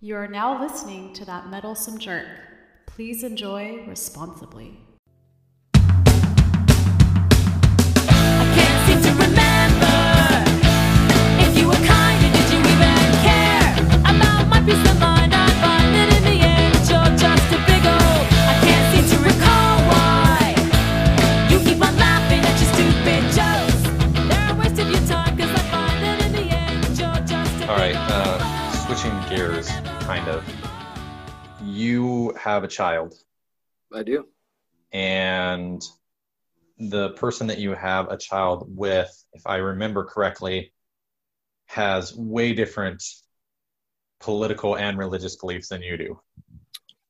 You are now listening to that meddlesome jerk. Please enjoy responsibly. Remember if you were kind did you even care about my peace of You have a child, I do. and the person that you have a child with, if I remember correctly, has way different political and religious beliefs than you do.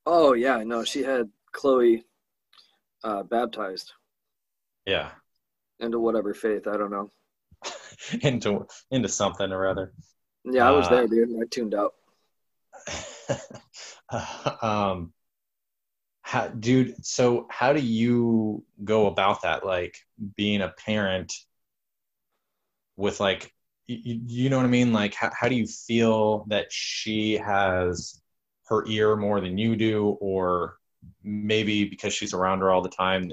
Oh yeah, no, she had Chloe uh, baptized Yeah, into whatever faith. I don't know. into into something or other. Yeah, I was Uh, there, dude. I tuned out. um, how, dude, so how do you go about that? Like being a parent with like, you, you know what I mean? Like, how, how do you feel that she has her ear more than you do, or maybe because she's around her all the time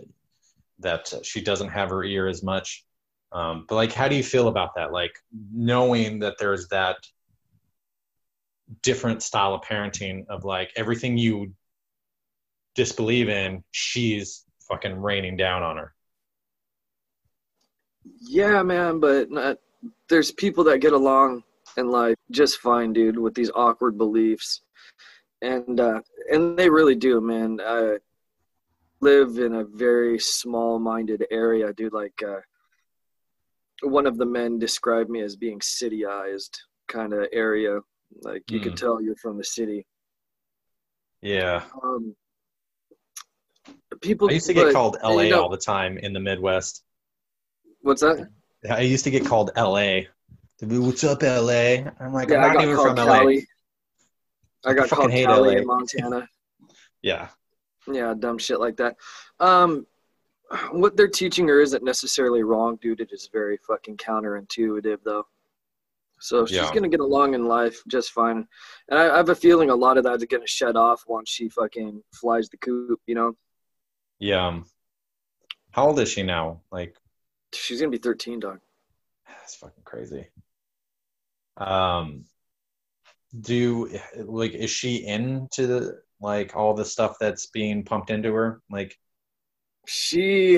that she doesn't have her ear as much? Um, but like, how do you feel about that? Like knowing that there's that different style of parenting of like everything you disbelieve in, she's fucking raining down on her. Yeah, man, but not, there's people that get along in life just fine, dude, with these awkward beliefs, and uh, and they really do, man. I live in a very small-minded area, dude. Like uh, one of the men described me as being cityized kind of area. Like you can tell you're from the city. Yeah. Um, people I used to get but, called LA you know- all the time in the Midwest. What's that? I used to get called LA. What's up, LA? I'm like, Yeah, I I'm not even from LA. I got fucking called Cali LA. in Montana. Yeah. Yeah, dumb shit like that. Um, what they're teaching her isn't necessarily wrong, dude. It is very fucking counterintuitive, though. So she's Yeah. gonna get along in life just fine, and I, I have a feeling a lot of that's gonna shut off once she fucking flies the coop. You know, Yeah. How old is she now? Like, she's gonna be 13, dog. that's fucking crazy. Um, do like is she into the like all the stuff that's being pumped into her? Like, She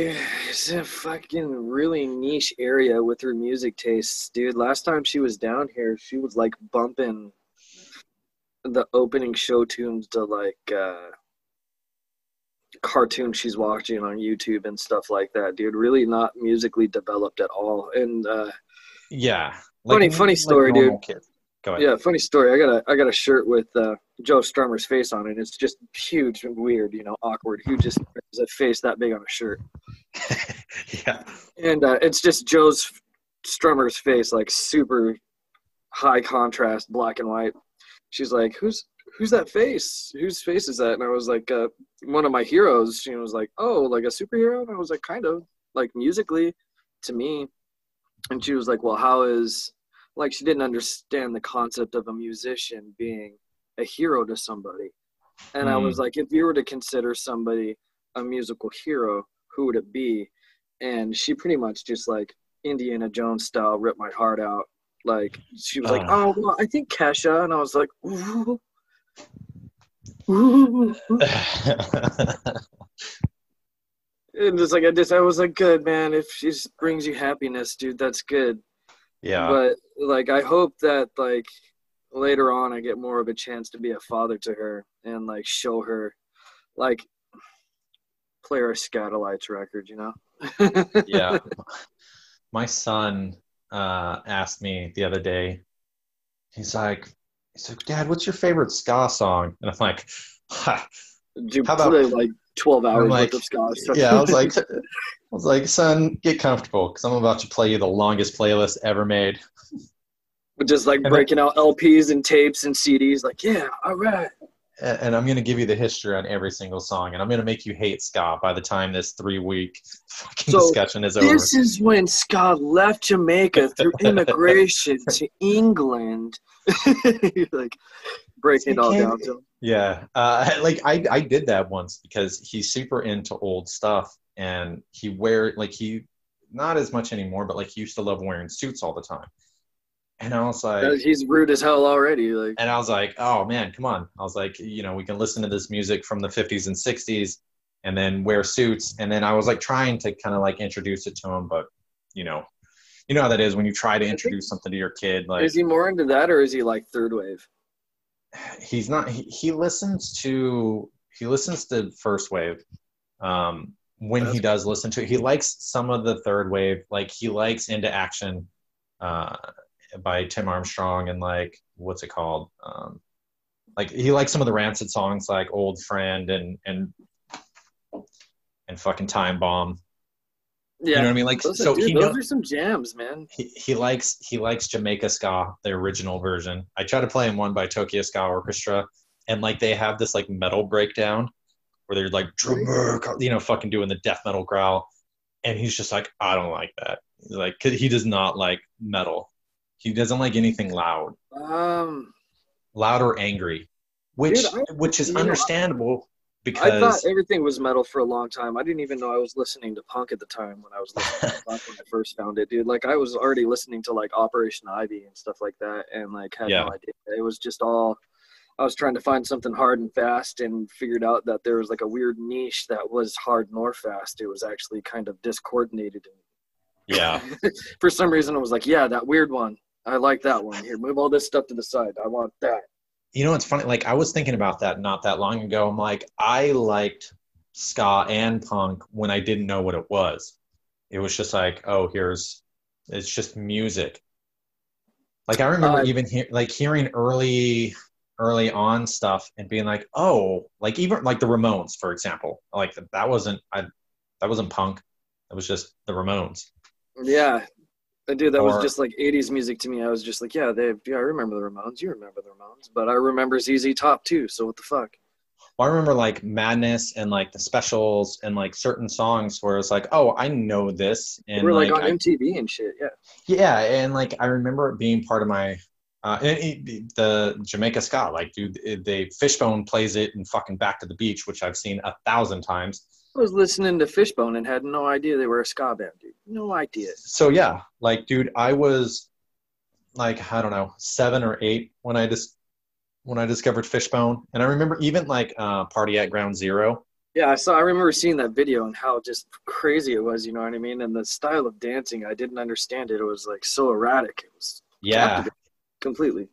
is a fucking really niche area with her music tastes, dude. Last time she was down here, she was like bumping the opening show tunes to like uh cartoons she's watching on YouTube and stuff like that, dude. Really not musically developed at all. And uh yeah. Funny- funny story, dude. kids. Go ahead. yeah, funny story. I got a I got a shirt with uh Joe Strummer's face on it. It's just huge and weird, you know, awkward. Who just has a face that big on a shirt? yeah. and uh, it's just Joe's Strummer's face, like super high contrast, black and white. She's like, "Who's who's that face? Whose face is that?" And I was like, uh, "One of my heroes." She was like, "Oh, like a superhero?" And I was like, "Kind of, like musically, to me." And she was like, "Well, how is like she didn't understand the concept of a musician being a hero to somebody." And I was like, "If you were to consider somebody a musical hero, who would it be?" and she pretty much just like Indiana Jones style ripped my heart out. Like she was like, Ah. "Oh, well, I think Kesha," and I was like, "Ooh, ooh." and just like I just I was like, "Good man, if she brings you happiness, dude, that's good." Yeah. But like, I hope that like later on, I get more of a chance to be a father to her and like show her, like, play her Skatalites record, you know? yeah. My son uh, asked me the other day. He's like, he's like, Dad, what's your favorite ska song? And I'm like, ha. Do How about- like twelve hours like, worth of ska. yeah. I was like, was like, son, get comfortable because I'm about to play you the longest playlist ever made. just like breaking out LPs and tapes and CDs. Like, yeah, all right. And I'm going to give you the history on every single song, and I'm going to make you hate ska by the time this three week fucking So, discussion is over. This is when ska left Jamaica through immigration to England. Like, breaking it all down to him. Yeah, uh, like I I did that once because he's super into old stuff, and he wear like he not as much anymore, but like he used to love wearing suits all the time, and I was like, He's rude as hell already. Like, and I was like, oh man, come on! I was like, you know, we can listen to this music from the '50s and '60s, and then wear suits, and then I was like trying to kind of like introduce it to him, but you know, you know how that is when you try to introduce something to your kid, like is he more into that or is he like third wave? he's not he, he listens to he listens to first wave um when he does listen to it he likes some of the third wave like he likes into action uh by tim armstrong and like what's it called? Um like he likes some of the rancid songs like old friend and and and fucking time bomb. Yeah, you know what i mean? Like those, so are, dude, he those knows are some jams, man. he, he likes he likes Jamaica ska, the original version. I try to play him one by Tokyo Ska Orchestra, and like they have this like metal breakdown where they're like Jamaica, you know, fucking doing the death metal growl, and he's just like, I don't like that. He's like, 'cause he does not like metal. He doesn't like anything loud, Um, loud or angry, which Dude, I- which is you know, understandable I thought because everything was metal for a long time. I didn't even know I was listening to punk at the time when I was listening to punk when I first found it, dude. Like I was already listening to like Operation Ivy and stuff like that, and like had Yeah. no idea. It was just all. I was trying to find something hard and fast, and figured out that there was like a weird niche that was hard nor fast. It was actually kind of discoordinated, yeah, for some reason, I was like, "Yeah, that weird one. I like that one. Here, move all this stuff to the side. I want that." you know it's funny like i was thinking about that not that long ago i'm like i liked ska and punk when i didn't know what it was it was just like oh here's it's just music like i remember Uh, even he- like hearing early early on stuff and being like oh like even like the ramones for example like that wasn't i that wasn't punk that was just the ramones Yeah. Uh, Dude, that Or- was just like 80s music to me. I was just like, yeah, they, yeah, I remember the Ramones. You remember the Ramones. But I remember ZZ Top too, so what the fuck? Well, I remember like Madness and like the specials and like certain songs where it's like, oh, I know this, and We're like, like, on I- MTV and shit, yeah. yeah, and like I remember it being part of my uh, and it, the Jamaica ska. Like, dude, it- they Fishbone plays it and fucking Back to the Beach, which I've seen a thousand times. I was listening to Fishbone and had no idea they were a ska band, dude. No idea. So yeah, like, dude, I was like, I don't know, seven or eight when I just when I discovered Fishbone, and I remember even like uh, Party at Ground Zero. Yeah, I saw. I remember seeing that video and how just crazy it was. You know what I mean? And the style of dancing, I didn't understand it. It was like so erratic. It was Yeah, completely.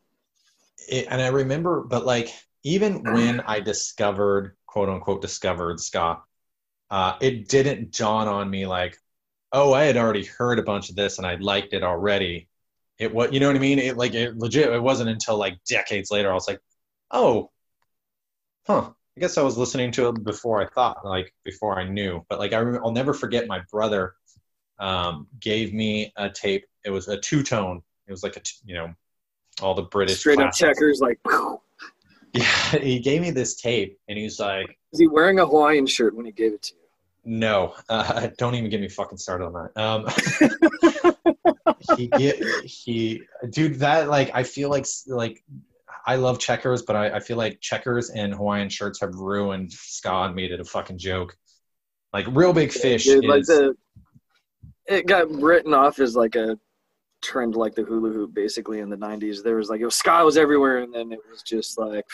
it, and I remember, but like even when I discovered, quote unquote, discovered ska, uh, it didn't dawn on me like, oh, I had already heard a bunch of this and I liked it already. It was, you know what I mean? It like it legit. It wasn't until like decades later I was like, oh, huh. I guess I was listening to it before I thought, like before I knew. But like I, rem- I'll never forget my brother um, gave me a tape. It was a two tone. It was like a, t- you know, all the British Straight up checkers, like. Yeah, he gave me this tape, and he's like, Is he wearing a Hawaiian shirt when he gave it to you? "No, uh, don't even get me fucking started on that." Um, he get he, dude, that like I feel like like I love checkers, but I, I feel like checkers and Hawaiian shirts have ruined ska and made it a fucking joke. Like Reel Big Fish Dude, like the, it got written off as like a trend like the hula hoop basically in the 90s there was like it was ska was everywhere and then it was just like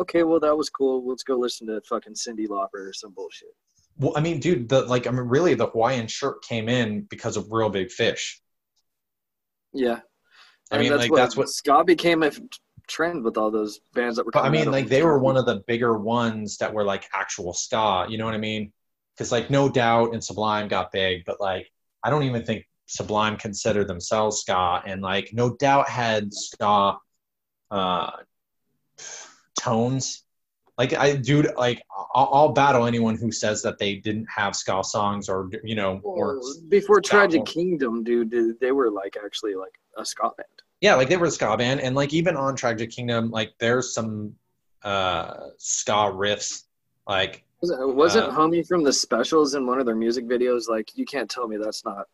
okay well that was cool let's go listen to fucking cindy lauper or some bullshit well, I mean, dude, the like I mean, really, the Hawaiian shirt came in because of Reel Big Fish. yeah I And mean, like that's what ska became a trend with all those bands that were I mean, like they were one of the bigger ones that were like actual ska. You know what I mean? Because like No Doubt and Sublime got big, but like I don't even think Sublime consider themselves ska. And like No Doubt had ska uh, tones. Like I, dude, like I'll, I'll battle anyone who says that they didn't have ska songs or you know or Well, before tragic kingdom dude dude, they were like actually like a ska band yeah, like they were a ska band, and like even on Tragic Kingdom, like there's some uh ska riffs, like wasn't, wasn't Uh, homie from the specials in one of their music videos like you can't tell me that's not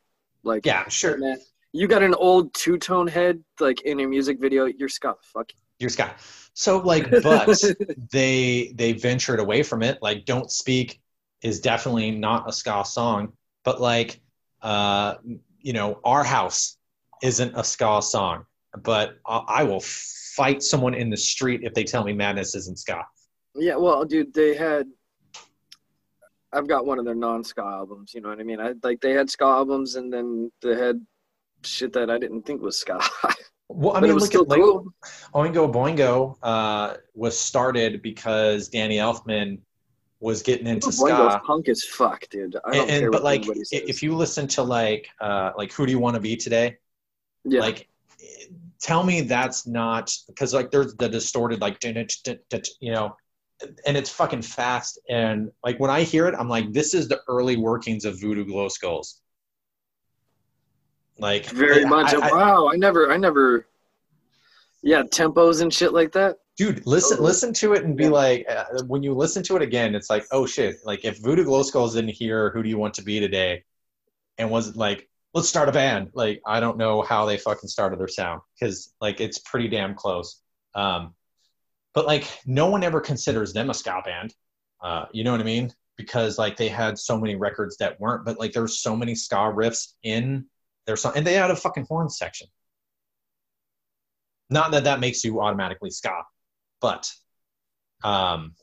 like yeah, sure, man you got an old two-tone head like in a music video you're ska fuck Dear Scott. So like, but they they ventured away from it. Like, Don't Speak is definitely not a ska song, but like, uh, you know, Our House isn't a ska song. But I, I will fight someone in the street if they tell me Madness isn't ska. Yeah, well, dude, they had. I've got one of their non-ska albums. You know what I mean? I like they had ska albums, and then they had shit that I didn't think was ska. Well, I mean, it was look at like cool. Oingo Boingo uh, was started because Danny Elfman was getting into Boingo's ska. punk as fuck, dude. I don't And, and- care but like, if you listen to like, uh, like, who do you want to be today? yeah, Like, tell me that's not because like there's the distorted like, you know, and it's fucking fast. And like when I hear it, I'm like, this is the early workings of Voodoo Glow Skulls. Like very I- much. I- wow, I never, I never. Yeah, tempos and shit like that. dude listen Totally. listen to it and be Yeah. like uh, when you listen to it again it's like oh shit like if voodoo glow skulls didn't hear who do you want to be today and was like let's start a band like i don't know how they fucking started their sound because like it's pretty damn close um but like no one ever considers them a ska band uh you know what i mean because like they had so many records that weren't but like there's so many ska riffs in their song and they had a fucking horn section not that that makes you automatically ska but um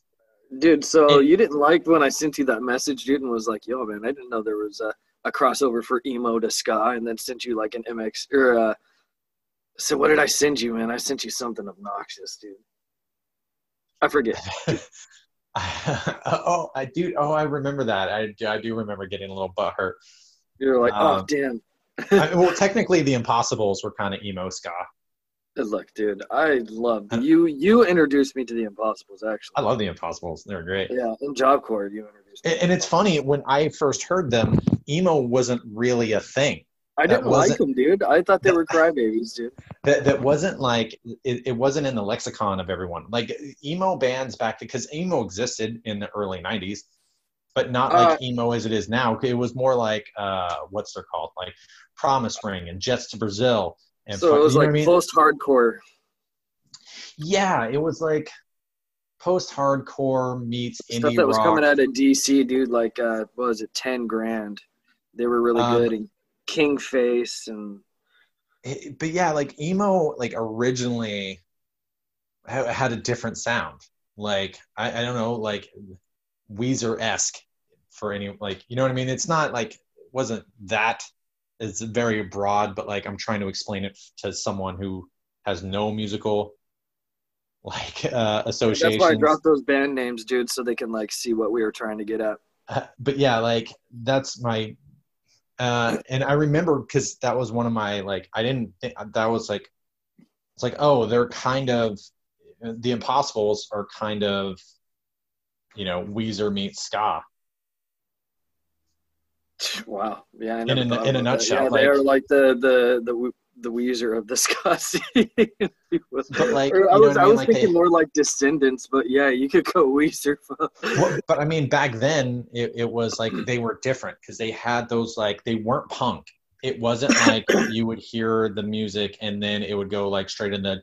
Dude, so It- you didn't like when I sent you that message, dude, and was like, "Yo, man, I didn't know there was a, a crossover for emo to ska," and then sent you like an MX or uh. So what did I send you, man? I sent you something obnoxious, dude. I forget. oh i do oh i remember that i, I do remember getting a little butthurt You're like, "Oh, Um, damn." I, well technically the impossibles were kind of emo ska Look, dude, I love you. You introduced me to the Impossibles, actually. i love the impossibles they're great Yeah, in Job Corps, you introduced me. and, and it's funny when i first heard them emo wasn't really a thing I didn't like them, dude. I thought they were crybabies, dude. that that wasn't like it, it wasn't in the lexicon of everyone like emo bands back because emo existed in the early 90s but not Uh, like emo as it is now it was more like uh what's they're called like promise ring and jets to brazil and so it was like I mean? post-hardcore. yeah it was like post-hardcore meets stuff that was rock coming out of DC, dude. Like, uh, what was it, ten grand? They were really Um, good. And King Face and it- but yeah like emo like originally ha- had a different sound. Like i, I don't know like weezer-esque for any like you know what i mean? It's not like it wasn't that it's very broad but like i'm trying to explain it to someone who has no musical like uh association that's why I dropped those band names, dude, so they can like see what we were trying to get at. Uh, but yeah, like that's my, uh, and I remember because that was one of my like I didn't think that was like, it's like oh they're kind of, the Impossibles are kind of, you know Weezer meets ska. Wow, yeah. In a- in a nutshell, yeah, they are like the the the the Weezer of the ska scene. But like I was I mean? was Like thinking they, more like Descendants, but yeah, you could go Weezer. well, but I mean back then it, it was like they were different because they had those like they weren't punk. It wasn't like you would hear the music and then it would go like straight in the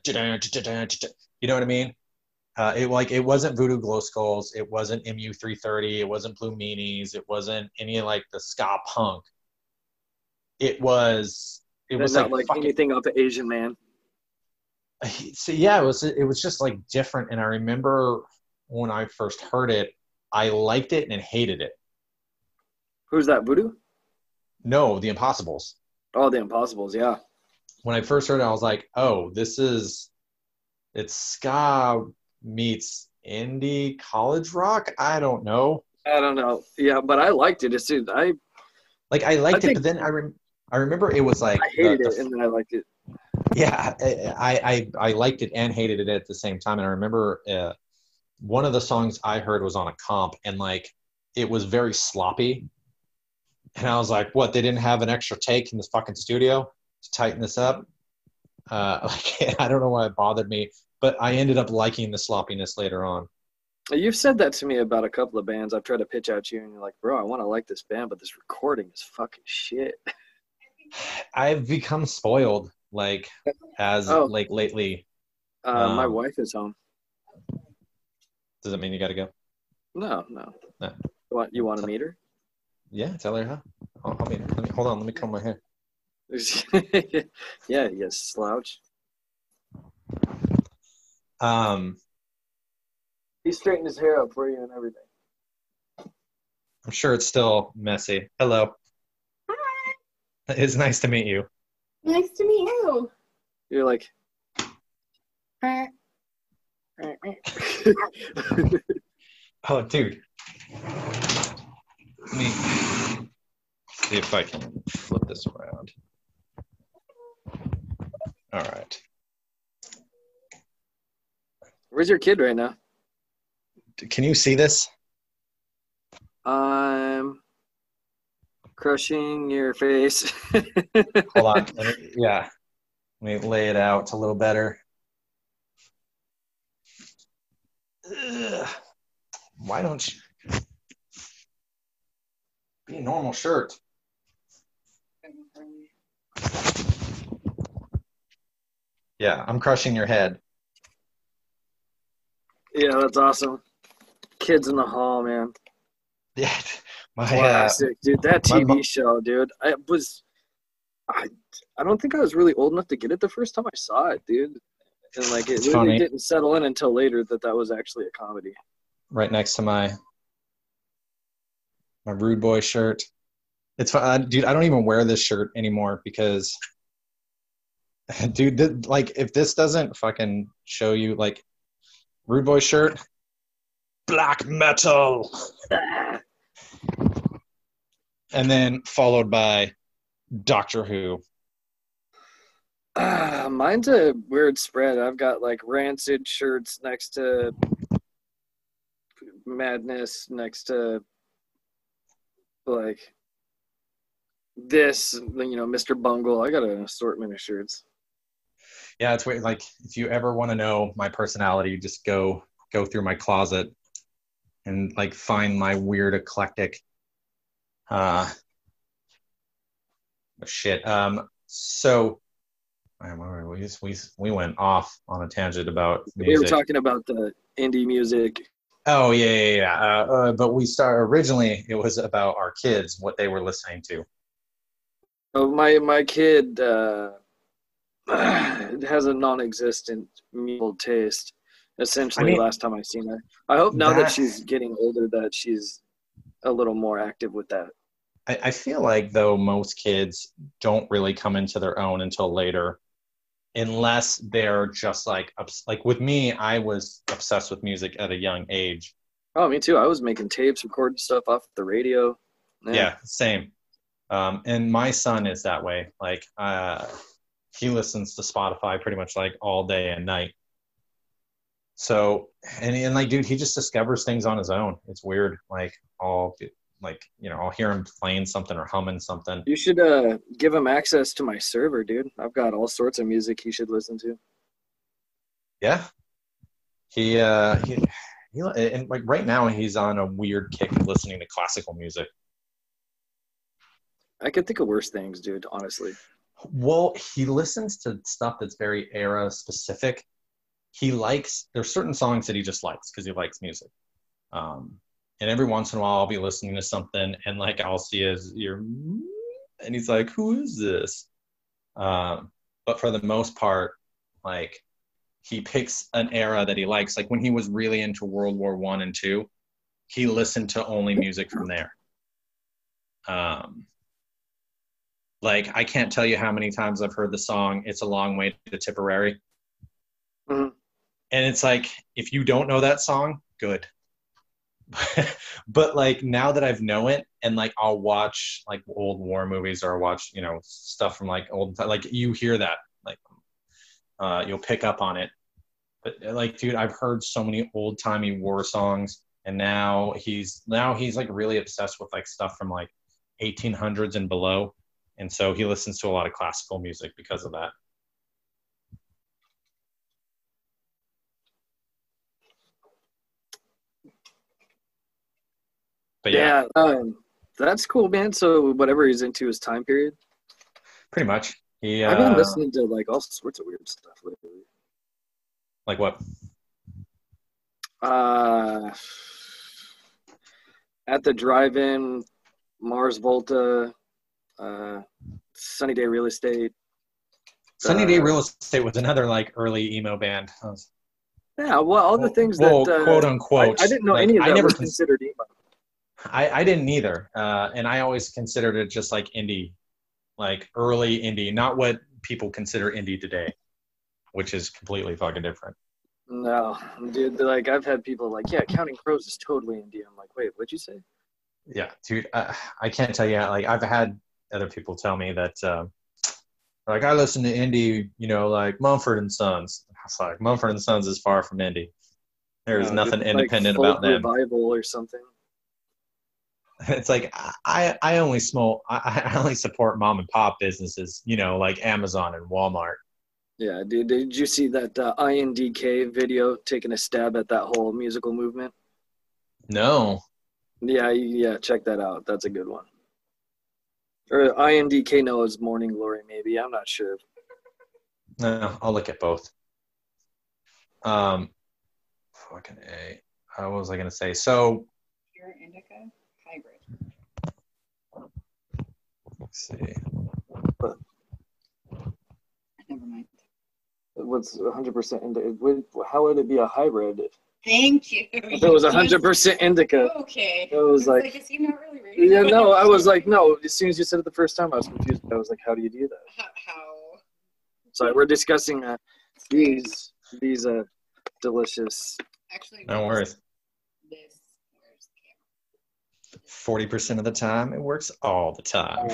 you know what I mean? Uh, it like it wasn't Voodoo Glow Skulls, it wasn't MU three thirty, it wasn't Blue Meanies, it wasn't any like the ska punk. It was it was not like, like fucking, anything off the Asian Man. Uh, so yeah, it was it was just like different. And I remember when I first heard it, I liked it and hated it. Who's that? Voodoo? No, the Impossibles. Oh, the Impossibles. Yeah. When I first heard it, I was like, oh, this is it's ska meets indie college rock. I don't know. I don't know. Yeah, but I liked it. Soon I Like I liked I it, but then I rem- I remember it was like I hated the- the it, and then I liked it. yeah I, I i liked it and hated it at the same time and i remember uh, one of the songs i heard was on a comp and like it was very sloppy and i was like what they didn't have an extra take in this fucking studio to tighten this up uh like i don't know why it bothered me but i ended up liking the sloppiness later on You've said that to me about a couple of bands. I've tried to pitch out to you, and you're like, "Bro, I want to like this band, but this recording is fucking shit." i've become spoiled like as Oh. like lately Uh, my Um, wife is home. Does it mean you got to go? No, no. No. You want you want to meet her? Yeah, tell her how. I'll, I'll meet her. Let me, hold on, let me comb my hair. yeah, you slouch. Um, He straightened his hair up for you and everything. I'm sure it's still messy. Hello. Hi. It's nice to meet you. Nice to meet you. You're like. Oh, dude. Let me see if I can flip this around. All right. Where's your kid right now? Can you see this? I'm crushing your face. Hold on. Me, yeah. Let me lay it out a little better. Ugh. Why don't you be a normal shirt? Yeah, I'm crushing your head. yeah, that's awesome. Kids in the Hall, man. Yeah, my uh, Classic, dude. That TV show, dude. I was, I, I don't think I was really old enough to get it the first time I saw it, dude. And like, it really funny. didn't settle in until later that that was actually a comedy. right next to my my rude boy shirt. It's fun, uh, dude. I don't even wear this shirt anymore because, dude, th- like if this doesn't fucking show you like rude boy shirt, black metal, and then followed by Doctor Who. Ah, mine's a weird spread. I've got like rancid shirts next to madness, next to like this, you know, Mr. Bungle. I got an assortment of shirts. Yeah, it's weird. Like if you ever want to know my personality, just go go through my closet and like find my weird eclectic uh shit. Um so man, where were we just we we went off on a tangent about We were talking about the indie music. oh yeah, yeah, yeah. Uh, uh, but we started originally. It was about our kids, what they were listening to. Oh, my my kid uh, has a non-existent musical taste. Essentially, I mean- last time I seen her. I hope now that, That- she's getting older that she's a little more active with that. I, I feel like though most kids don't really come into their own until later, unless they're just like like with me. I was obsessed with music at a young age. Oh, me too. I was making tapes, recording stuff off the radio. Yeah, same. Um, and my son is that way. Like uh, he listens to Spotify pretty much like all day and night. So and and like dude, he just discovers things on his own. It's weird. Like I'll like you know I'll hear him playing something or humming something. You should uh, give him access to my server, dude. I've got all sorts of music he should listen to. Yeah. He uh he, he and like right now he's on a weird kick of listening to classical music. I could think of worse things, dude. Honestly. Well, he listens to stuff that's very era specific. He likes there's certain songs that he just likes because he likes music. Um and every once in a while I'll be listening to something and like I'll see his ear and he's like, Who is this? Um, but for the most part, like he picks an era that he likes. Like when he was really into World War One and Two, he listened to only music from there. Um, like I can't tell you how many times I've heard the song "It's a Long Way to Tipperary," Mhm. And it's like if you don't know that song, good. but like now that I've know it, and like I'll watch like old war movies or watch you know stuff from like old like you hear that like uh, you'll pick up on it. But like, dude, I've heard so many old timey war songs, and now he's now he's like really obsessed with like stuff from like 1800s and below, and so he listens to a lot of classical music because of that. But yeah, Yeah, um, that's cool, man. So whatever he's into his time period. pretty much. He I've been uh, listening to like all sorts of weird stuff lately. Like what? Uh, at the drive-in, Mars Volta, uh, Sunny Day Real Estate. Sunny Day Uh, Real Estate was another like early emo band. I was- Yeah, well, all the things well, that uh, quote unquote. I didn't know like, any of I that never were cons- considered emo. I, I didn't either. Uh, and I always considered it just like indie, like early indie, not what people consider indie today, which is completely fucking different. No, dude. Like I've had people like, yeah, Counting Crows is totally indie. I'm like, wait, what'd you say? Yeah, dude, uh, I can't tell you. Like, I've had other people tell me that, um, like, I listen to indie, you know, like Mumford and Sons. I was like, Mumford and Sons is far from indie. There's No, nothing independent like about them. Revival or something. It's like I, I only small, I, I only support mom and pop businesses, you know, like Amazon and Walmart. Yeah, dude. Did you see that uh, INDK video taking a stab at that whole musical movement? No, Yeah, yeah. Check that out. That's a good one. Or INDK Noah's Morning Glory, maybe. I'm not sure. no, I'll look at both. Um, fucking a. Uh, what was I gonna say? So Pure indica hybrid. Let's see. Never mind. What's 100% indica? Would, how would it be a hybrid? Thank you. If it was 100% indica. Okay. It was I like- is he not really reading? Yeah, no, I was like, no. As soon as you said it the first time, I was confused. I was like, how do you do that? How? how So we're discussing uh, these these uh delicious. actually, No where's worries. 40% of the time, it works all the time.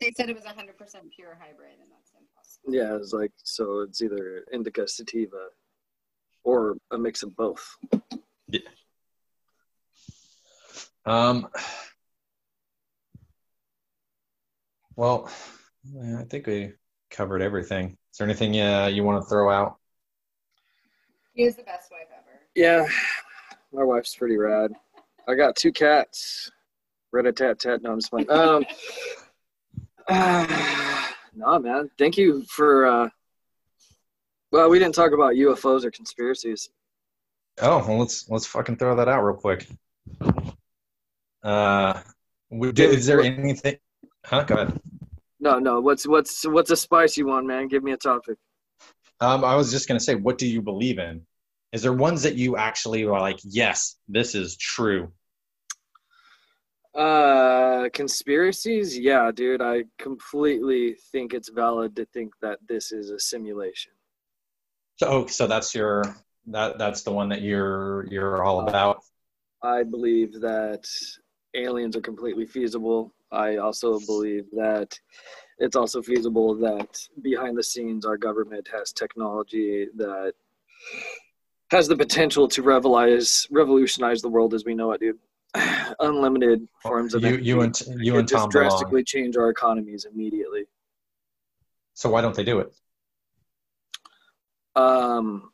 They said it was 100% pure hybrid, and that's impossible. Yeah, it was like, so it's either indica sativa or a mix of both. Yeah. Um, well, I think we covered everything. Is there anything uh, you want to throw out he is the best wife ever. Yeah, my wife's pretty rad. I got two cats. Red a tat tat. No, I'm just playing. Um, uh, nah, man. Thank you for. Uh, well, we didn't talk about UFOs or conspiracies. Oh, well, let's let's fucking throw that out real quick. Uh, we, Dude, is there what- anything? Huh? Go ahead. No, no. What's what's what's a spicy one, man? Give me a topic. Um, I was just gonna say, what do you believe in? Is there ones that you actually are like, yes, this is true? Uh, conspiracies? Yeah, dude. I completely think it's valid to think that this is a simulation. So, oh, so that's your that that's the one that you're you're all about. I believe that aliens are completely feasible. I also believe that it's also feasible that behind the scenes our government has technology that has the potential to revelize, revolutionize the world as we know it, dude. Unlimited forms of you energy. you and you and just Tom belong. drastically change our economies immediately. So why don't they do it? Um,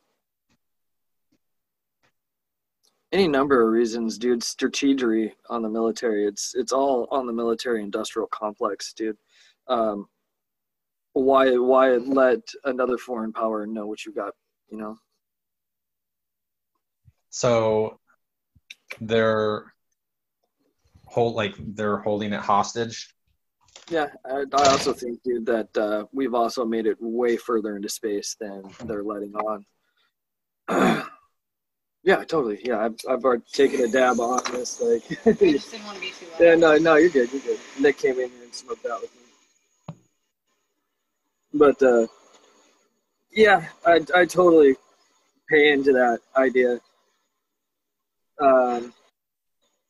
any number of reasons, dude. Strategery on the military. It's it's all on the military industrial complex, dude. Um, why why let another foreign power know what you got? You know. So they're hold like they're holding it hostage. Yeah, I, I also think, dude, that uh, we've also made it way further into space than they're letting on. yeah, totally. Yeah, I've I've already taken a dab on this. Like, just didn't want to be too. Yeah, no, no, you're good. You're good. Nick came in here and smoked out with me. But uh, yeah, I I totally pay into that idea. Um,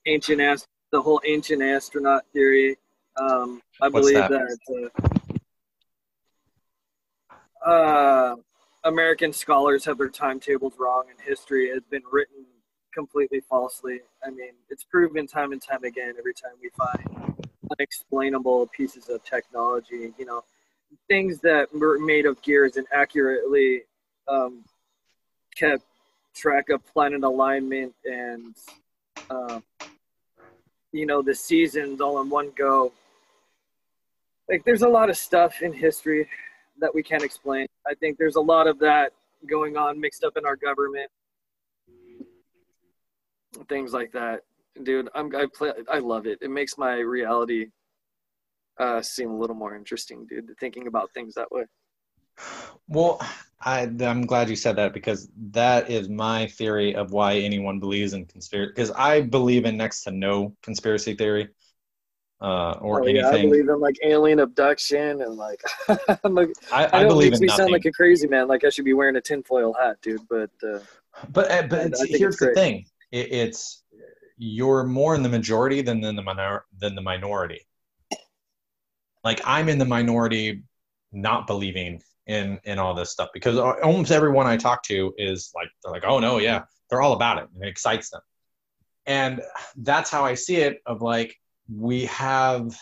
ancient ast- the whole ancient astronaut theory. Um, I What's believe that? that, uh, uh, American scholars have their timetables wrong, and history has been written completely falsely. I mean, it's proven time and time again every time we find unexplainable pieces of technology, you know, things that were made of gears and accurately um, kept track of planet alignment and, um, you know, the seasons all in one go. like there's a lot of stuff in history that we can't explain. I think there's a lot of that going on mixed up in our government, things like that. Dude, I'm I play I love it. It makes my reality uh, seem a little more interesting, dude. Thinking about things that way. Well, I, I'm glad you said that because that is my theory of why anyone believes in conspiracy. Because I believe in next to no conspiracy theory uh, or Oh, yeah, I believe in like alien abduction and like. I'm like I, I, I, know it believe makes me nothing. sound like a crazy man. Like I should be wearing a tinfoil hat, dude. But uh, but uh, but it's, here's the thing: it, it's you're more in the majority than in the minor than the minority. Like I'm in the minority, not believing in in all this stuff because almost everyone I talk to is like they're like, oh no, yeah, they're all about it, and it excites them, and that's how I see it. Of like we have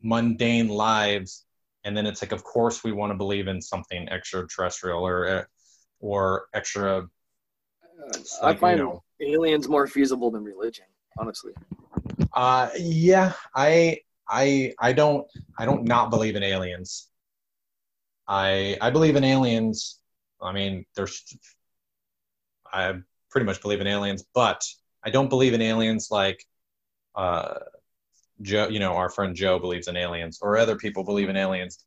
mundane lives, and then it's like, of course, we want to believe in something extraterrestrial or uh, or extra It's I like, you find know. aliens more feasible than religion, honestly. Uh, yeah, I, I, I don't, I don't not believe in aliens. I, I believe in aliens. I mean, there's, I pretty much believe in aliens, but I don't believe in aliens like, uh, Joe, you know, our friend Joe believes in aliens, or other people believe in aliens.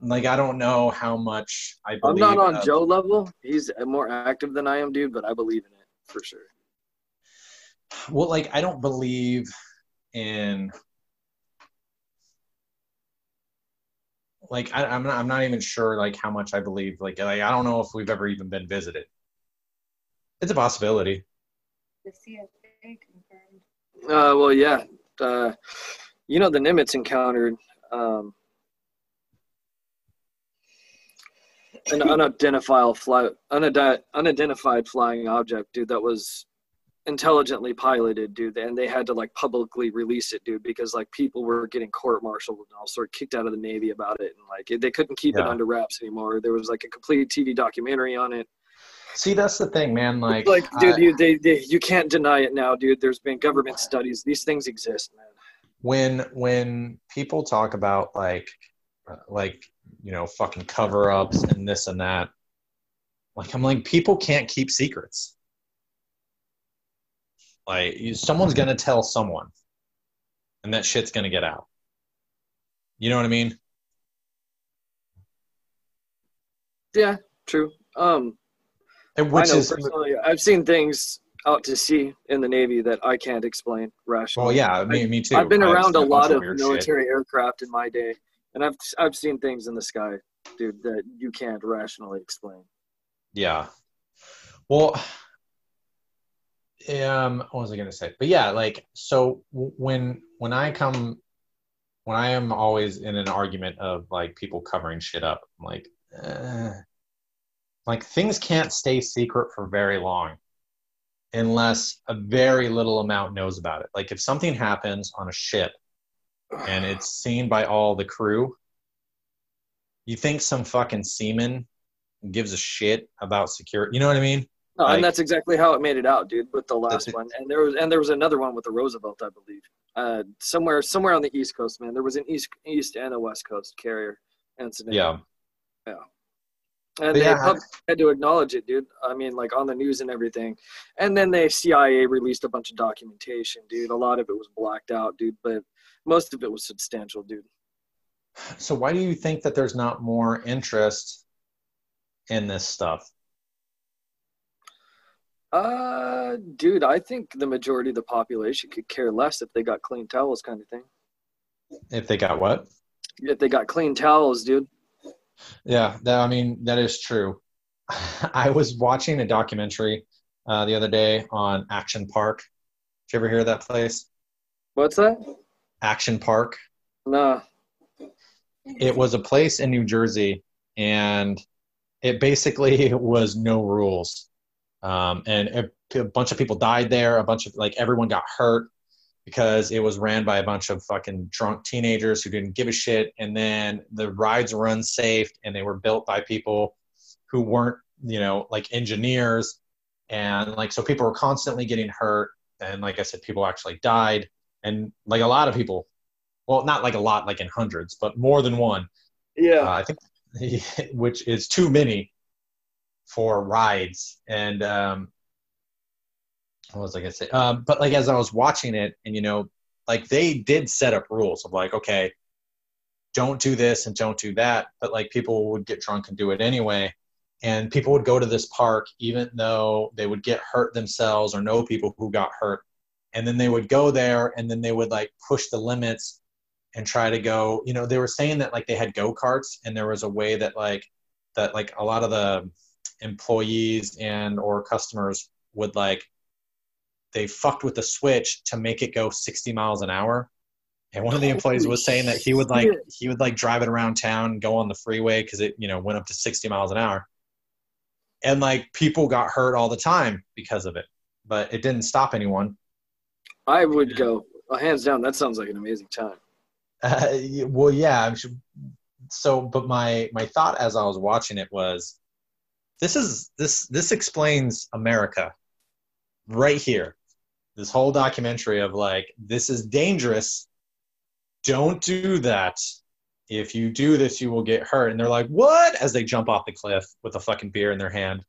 Like, I don't know how much I believe. I'm not on of- Joe level. He's more active than I am, dude. But I believe in it for sure. well like i don't believe in like I, i'm not i'm not even sure like how much i believe like, like i don't know if we've ever even been visited it's a possibility The CFA confirmed. Uh, well, yeah. Uh, you know, the Nimitz encountered um, an unidentified fly, unidi- unidentified flying object, dude. That was intelligently piloted, dude. And they had to like publicly release it, dude, because like people were getting court-martialed and all sort of kicked out of the Navy about it, and like they couldn't keep it under wraps anymore. There was like a complete TV documentary on it. see that's the thing man like Like, dude, I- you they, they you can't deny it now, dude. There's been government studies. These things exist, man. when when people talk about like like you know fucking cover ups and this and that like i'm like people can't keep secrets like you, someone's gonna tell someone and that shit's gonna get out you know what i mean Yeah, true. Um, and which I know is personally, I've seen things out to sea in the Navy that I can't explain rationally. well yeah me, me too I've been around seen a lot of weird shit. military aircraft in my day, and I've I've seen things in the sky, dude, that you can't rationally explain. Yeah. Well, um, what was I gonna say? But yeah, like so when when I come when I am always in an argument of like people covering shit up, I'm like, uh, like things can't stay secret for very long unless a very little amount knows about it. Like if something happens on a ship and it's seen by all the crew, you think some fucking seaman gives a shit about security? You know what I mean? No, Like- and that's exactly how it made it out, dude, with the last one. And there was and there was another one with the Roosevelt, I believe. Uh, somewhere somewhere on the East Coast, man. There was an East East and a West Coast carrier incident. Yeah. Yeah. And But they yeah, had to acknowledge it, dude. I mean, like on the news and everything. And then the CIA released a bunch of documentation, dude. A lot of it was blacked out, dude, but most of it was substantial, dude. So why do you think that there's not more interest in this stuff? Uh, dude, I think the majority of the population could care less if they got clean towels, kind of thing. If they got what? If they got clean towels, dude. Yeah, that, I mean that is true. I was watching a documentary uh, the other day on Action Park. Did you ever hear of that place? What's that? Action Park. No. It was a place in New Jersey, and it basically was no rules. Um, and a, a bunch of people died there. A bunch of like everyone got hurt because it was ran by a bunch of fucking drunk teenagers who didn't give a shit. And then the rides were unsafe, and they were built by people who weren't, you know, like engineers. And like so, people were constantly getting hurt. And like I said, people actually died, and like a lot of people well, not like a lot, like in hundreds, but more than one. Yeah. Uh, I think, which is too many for rides. And um, what was I gonna say? Um, but like as I was watching it, and you know, like they did set up rules of like, okay, don't do this and don't do that. But like people would get drunk and do it anyway. And people would go to this park even though they would get hurt themselves or know people who got hurt. And then they would go there and then they would like push the limits and try to go, you know, they were saying that like they had go karts and there was a way that like that like a lot of the employees and or customers would like they fucked with the switch to make it go 60 miles an hour and one of the employees was saying that he would like he would like drive it around town go on the freeway because it you know went up to 60 miles an hour and like people got hurt all the time because of it but it didn't stop anyone I would go. Well, hands down, that sounds like an amazing time. uh, well yeah so but my my thought as i was watching it was this is this this explains america right here. This whole documentary of like this is dangerous. Don't do that. If you do this you will get hurt. And they're like what? As they jump off the cliff with a fucking beer in their hand.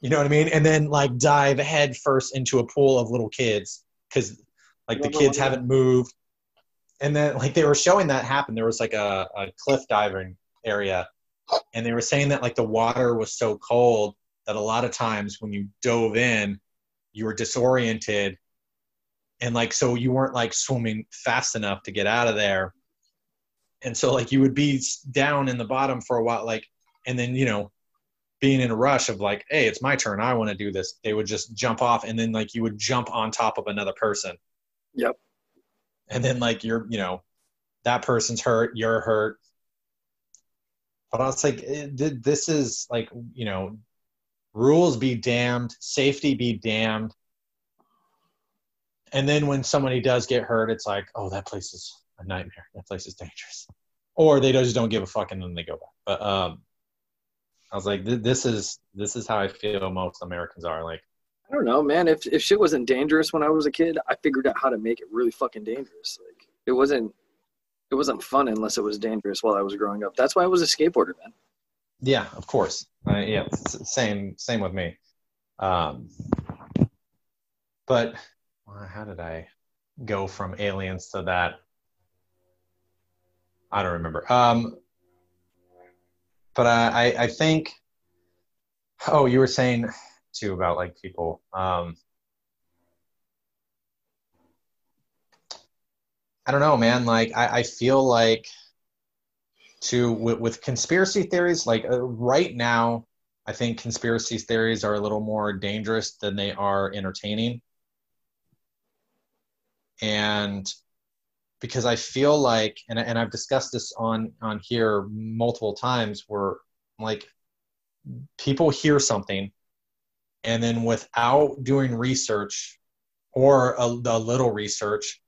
You know what i mean? And then like dive head first into a pool of little kids because like the kids haven't moved. And then like they were showing that happen. There was like a, a cliff diving area and they were saying that like the water was so cold that a lot of times when you dove in you were disoriented. And like so you weren't like swimming fast enough to get out of there. And so like you would be down in the bottom for a while like and then you know being in a rush of like hey it's my turn. I want to do this. They would just jump off and then like you would jump on top of another person. Yep. and then like you're you know that person's hurt you're hurt but i was like eh, this is like you know rules be damned safety be damned. And then when somebody does get hurt it's like oh that place is a nightmare. That place is dangerous. Or they just don't give a fuck and then they go back. But um i was like this is this is how i feel most americans are. Like I don't know, man. If if shit wasn't dangerous when I was a kid, I figured out how to make it really fucking dangerous. Like it wasn't it wasn't fun unless it was dangerous while I was growing up. That's why I was a skateboarder, man. Yeah, of course. Uh, yeah, same same with me. Um, but how did I go from aliens to that? I don't remember. Um, but I, I think. Oh, you were saying too about like people. Um, I don't know, man. Like I, I feel like to with, with conspiracy theories like uh, right now i think conspiracy theories are a little more dangerous than they are entertaining and because i feel like and, and i've discussed this on on here multiple times where like people hear something and then without doing research or a, a little research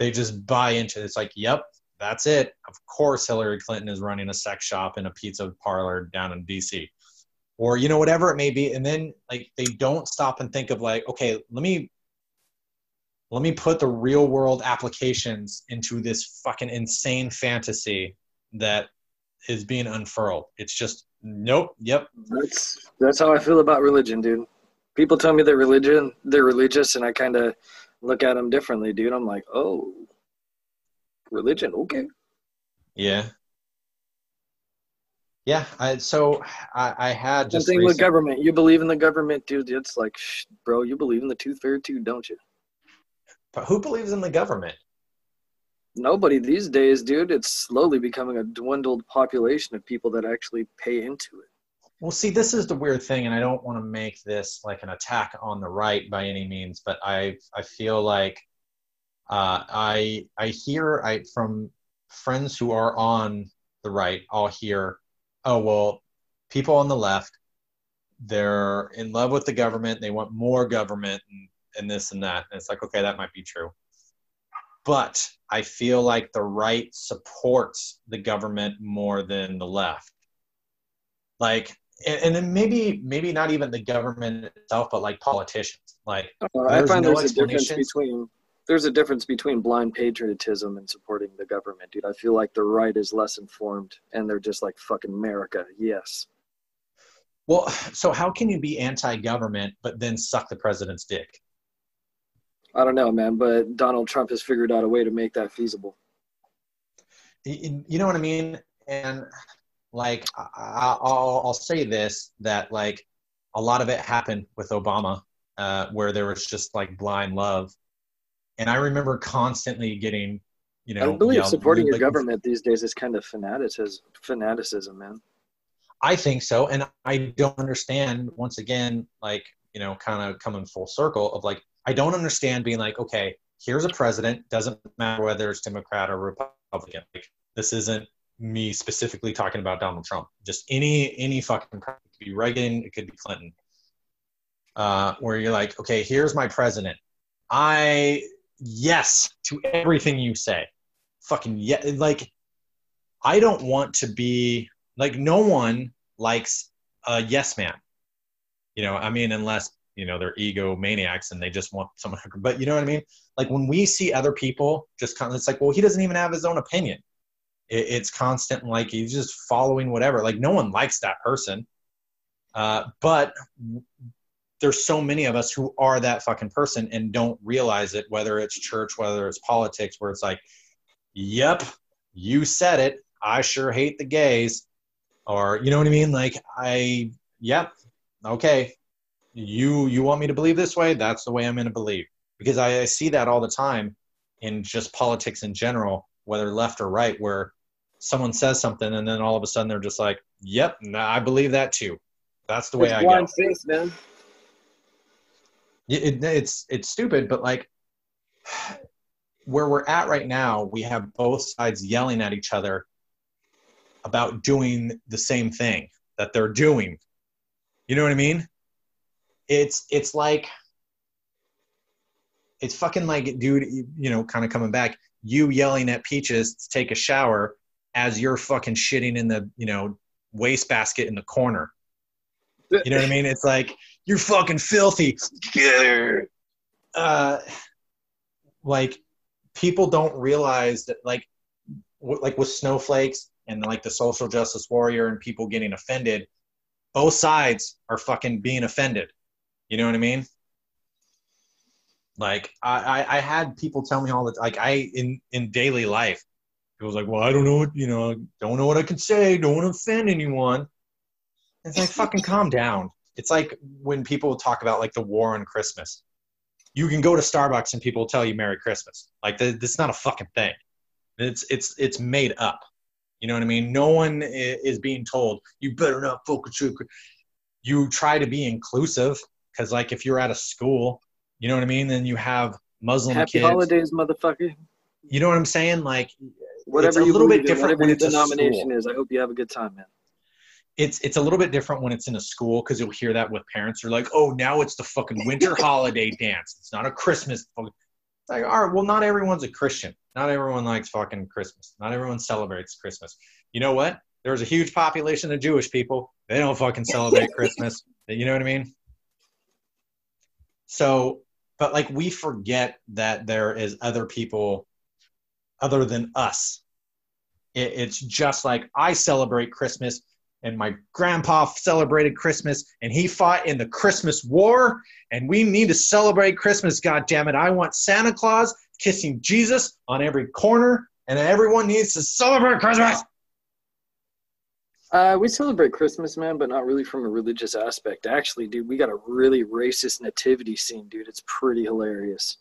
they just buy into it it's like yep that's it. Of course, Hillary Clinton is running a sex shop and a pizza parlor down in DC, or you know whatever it may be. And then like they don't stop and think of like, okay, let me let me put the real world applications into this fucking insane fantasy that is being unfurled. It's just nope, yep, That's that's how I feel about religion, dude. People tell me they're religion, they're religious, and I kind of look at them differently, dude. I'm like, oh, religion, okay. yeah, yeah. I, so I, I had Same just thing with government. You believe in the government, dude. It's like, shh, bro, you believe in the tooth fairy too, don't you? but who believes in the government? Nobody these days, dude. It's slowly becoming a dwindled population of people that actually pay into it. Well, see, this is the weird thing, and I don't want to make this like an attack on the right by any means, but I I feel like uh, I I hear I from friends who are on the right. I'll hear, oh well, people on the left, they're in love with the government. They want more government and, and this and that. And it's like, okay, that might be true, but I feel like the right supports the government more than the left like and, and then maybe maybe not even the government itself but like politicians like Uh, I find no there's a difference between there's a difference between blind patriotism and supporting the government, dude. I feel like the right is less informed and they're just like fucking America. Yes. Well, so how can you be anti-government but then suck the president's dick? I don't know, man, but Donald Trump has figured out a way to make that feasible. You know what I mean? And like, I- I- I'll, I'll say this: that like, a lot of it happened with Obama, uh, where there was just like blind love, and I remember constantly getting, you know, I believe yelled- supporting your like, government these days is kind of fanaticism, fanaticism, man. I think so, and I don't understand. Once again, like you know, kind of coming full circle of like, I don't understand being like, okay, here's a president. Doesn't matter whether it's Democrat or Republican. Like, this isn't me specifically talking about Donald Trump. Just any any fucking it could be Reagan, it could be Clinton. Uh, where you're like, okay, here's my president. I yes to everything you say. Fucking yeah, like I don't want to be like no one likes a yes man. You know, I mean, unless you know they're ego maniacs and they just want someone. But you know what I mean? Like when we see other people, just kind of, it's like, well, he doesn't even have his own opinion. It, it's constant, like he's just following whatever. Like no one likes that person. Uh, but there's so many of us who are that fucking person and don't realize it, whether it's church, whether it's politics, where it's like, yep, you said it. I sure hate the gays. Or, you know what I mean? Like, I, yep, okay. You, you want me to believe this way? That's the way I'm going to believe. Because I, I see that all the time in just politics in general, whether left or right, where someone says something and then all of a sudden they're just like, yep, nah, I believe that too. That's the way It's I go. blind faith, man. it, it- it's it's stupid but like where we're at right now we have both sides yelling at each other about doing the same thing that they're doing you know what i mean it's it's like it's fucking like dude you know kind of coming back you yelling at peaches to take a shower as you're fucking shitting in the you know wastebasket in the corner you know what I mean? It's like you're fucking filthy. Uh, like people don't realize that, like, w- like with snowflakes and like the social justice warrior and people getting offended, both sides are fucking being offended. You know what I mean? Like I, I, I had people tell me all the like I in in daily life, it was like, well, I don't know what you know, don't know what I can say, don't want to offend anyone. It's like fucking calm down. It's like when people talk about like the war on Christmas. You can go to Starbucks and people will tell you Merry Christmas. Like th- that's not a fucking thing. It's it's it's made up. You know what I mean? No one is being told you better not focus your. You try to be inclusive because like if you're at a school, you know what I mean. Then you have Muslim Happy kids. holidays, motherfucker. You know what I'm saying? Like Whatever a you little bit in, different when it's a denomination is. I hope you have a good time, man. it's it's a little bit different when it's in a school because you'll hear that with parents. They're like, "Oh, now it's the fucking winter holiday dance. It's not a Christmas." fucking-" It's like, all right, well, not everyone's a Christian. Not everyone likes fucking Christmas. Not everyone celebrates Christmas. You know what? There's a huge population of Jewish people. They don't fucking celebrate Christmas. You know what I mean? So, but like we forget that there is other people other than us. It, it's just like I celebrate Christmas and my grandpa celebrated Christmas and he fought in the Christmas war and we need to celebrate Christmas god damn it I want Santa Claus kissing Jesus on every corner and everyone needs to celebrate Christmas Uh, we celebrate Christmas, man, but not really from a religious aspect. Actually, dude, we got a really racist nativity scene, dude. It's pretty hilarious.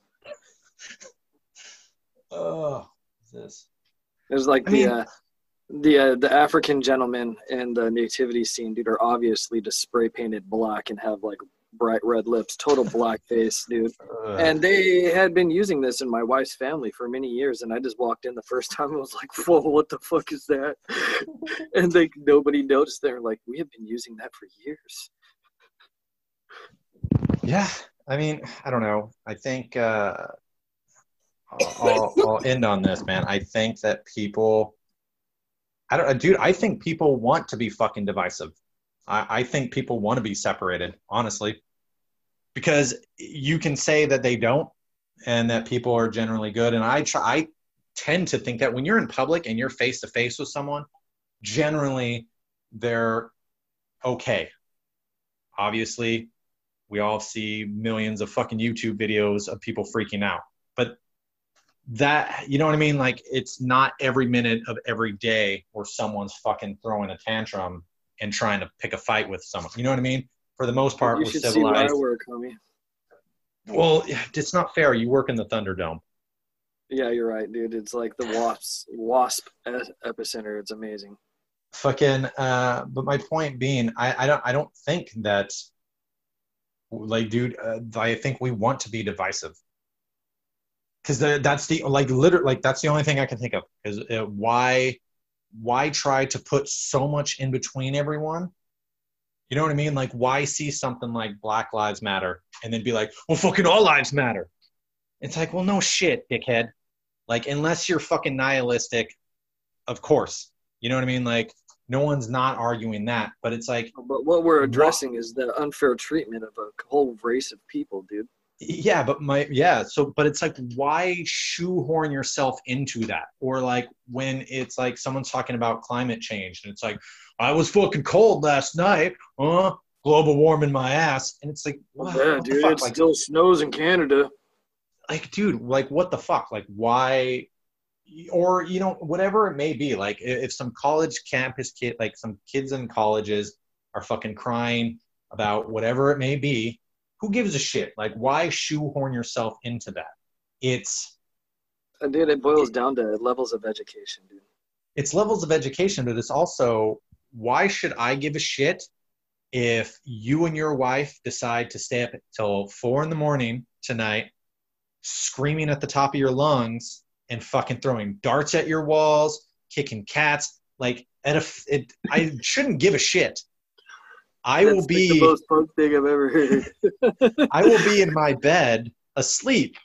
oh this It was like I the mean- uh, the uh, the African gentlemen in the nativity scene, dude, are obviously just spray painted black and have like bright red lips, total blackface, dude. Ugh. And they had been using this in my wife's family for many years, and I just walked in the first time and was like, "Whoa, what the fuck is that?" and like nobody noticed. They're like, "We have been using that for years." Yeah, I mean, I don't know. I think uh, I'll, I'll, end on this, man. I think that people, I don't, dude. I think people want to be fucking divisive. I, I think people want to be separated, honestly, because you can say that they don't, and that people are generally good. And I try, I tend to think that when you're in public and you're face to face with someone, generally they're okay. Obviously, we all see millions of fucking YouTube videos of people freaking out, that you know what I mean? Like it's not every minute of every day where someone's fucking throwing a tantrum and trying to pick a fight with someone. You know what I mean? For the most part, You we're should see where I civilized. work, homie. Well, it's not fair. You work in the Thunderdome. Yeah, you're right, dude. It's like the wasp wasp epicenter. It's amazing. fucking uh but my point being i i don't i don't think that like dude uh, i think we want to be divisive because that's the like literally like that's the only thing i can think of. Is uh, why why try to put so much in between everyone? You know what i mean? Like why see something like black lives matter and then be like well fucking all lives matter. It's like well no shit dickhead. Like unless you're fucking nihilistic of course. You know what I mean? Like, no one's not arguing that, but it's like, But what we're addressing is the unfair treatment of a whole race of people, dude. Yeah, but my, yeah, so, but it's like, why shoehorn yourself into that? Or like when it's like someone's talking about climate change and it's like, I was fucking cold last night, huh? Global warming my ass. And it's like, what, yeah, dude. It Like, still snows in Canada. like, dude, like, what the fuck? Like, why? Or, you know, whatever it may be. Like, if some college campus kid, like some kids in colleges are fucking crying about whatever it may be, who gives a shit? Like, why shoehorn yourself into that? It's, And dude, it boils down to levels of education, dude. it's levels of education, but it's also why should I give a shit if you and your wife decide to stay up till four in the morning tonight, screaming at the top of your lungs and fucking throwing darts at your walls, kicking cats? Like, at a, it, I shouldn't give a shit. I will like be. the most punk thing I've ever heard. I will be in my bed asleep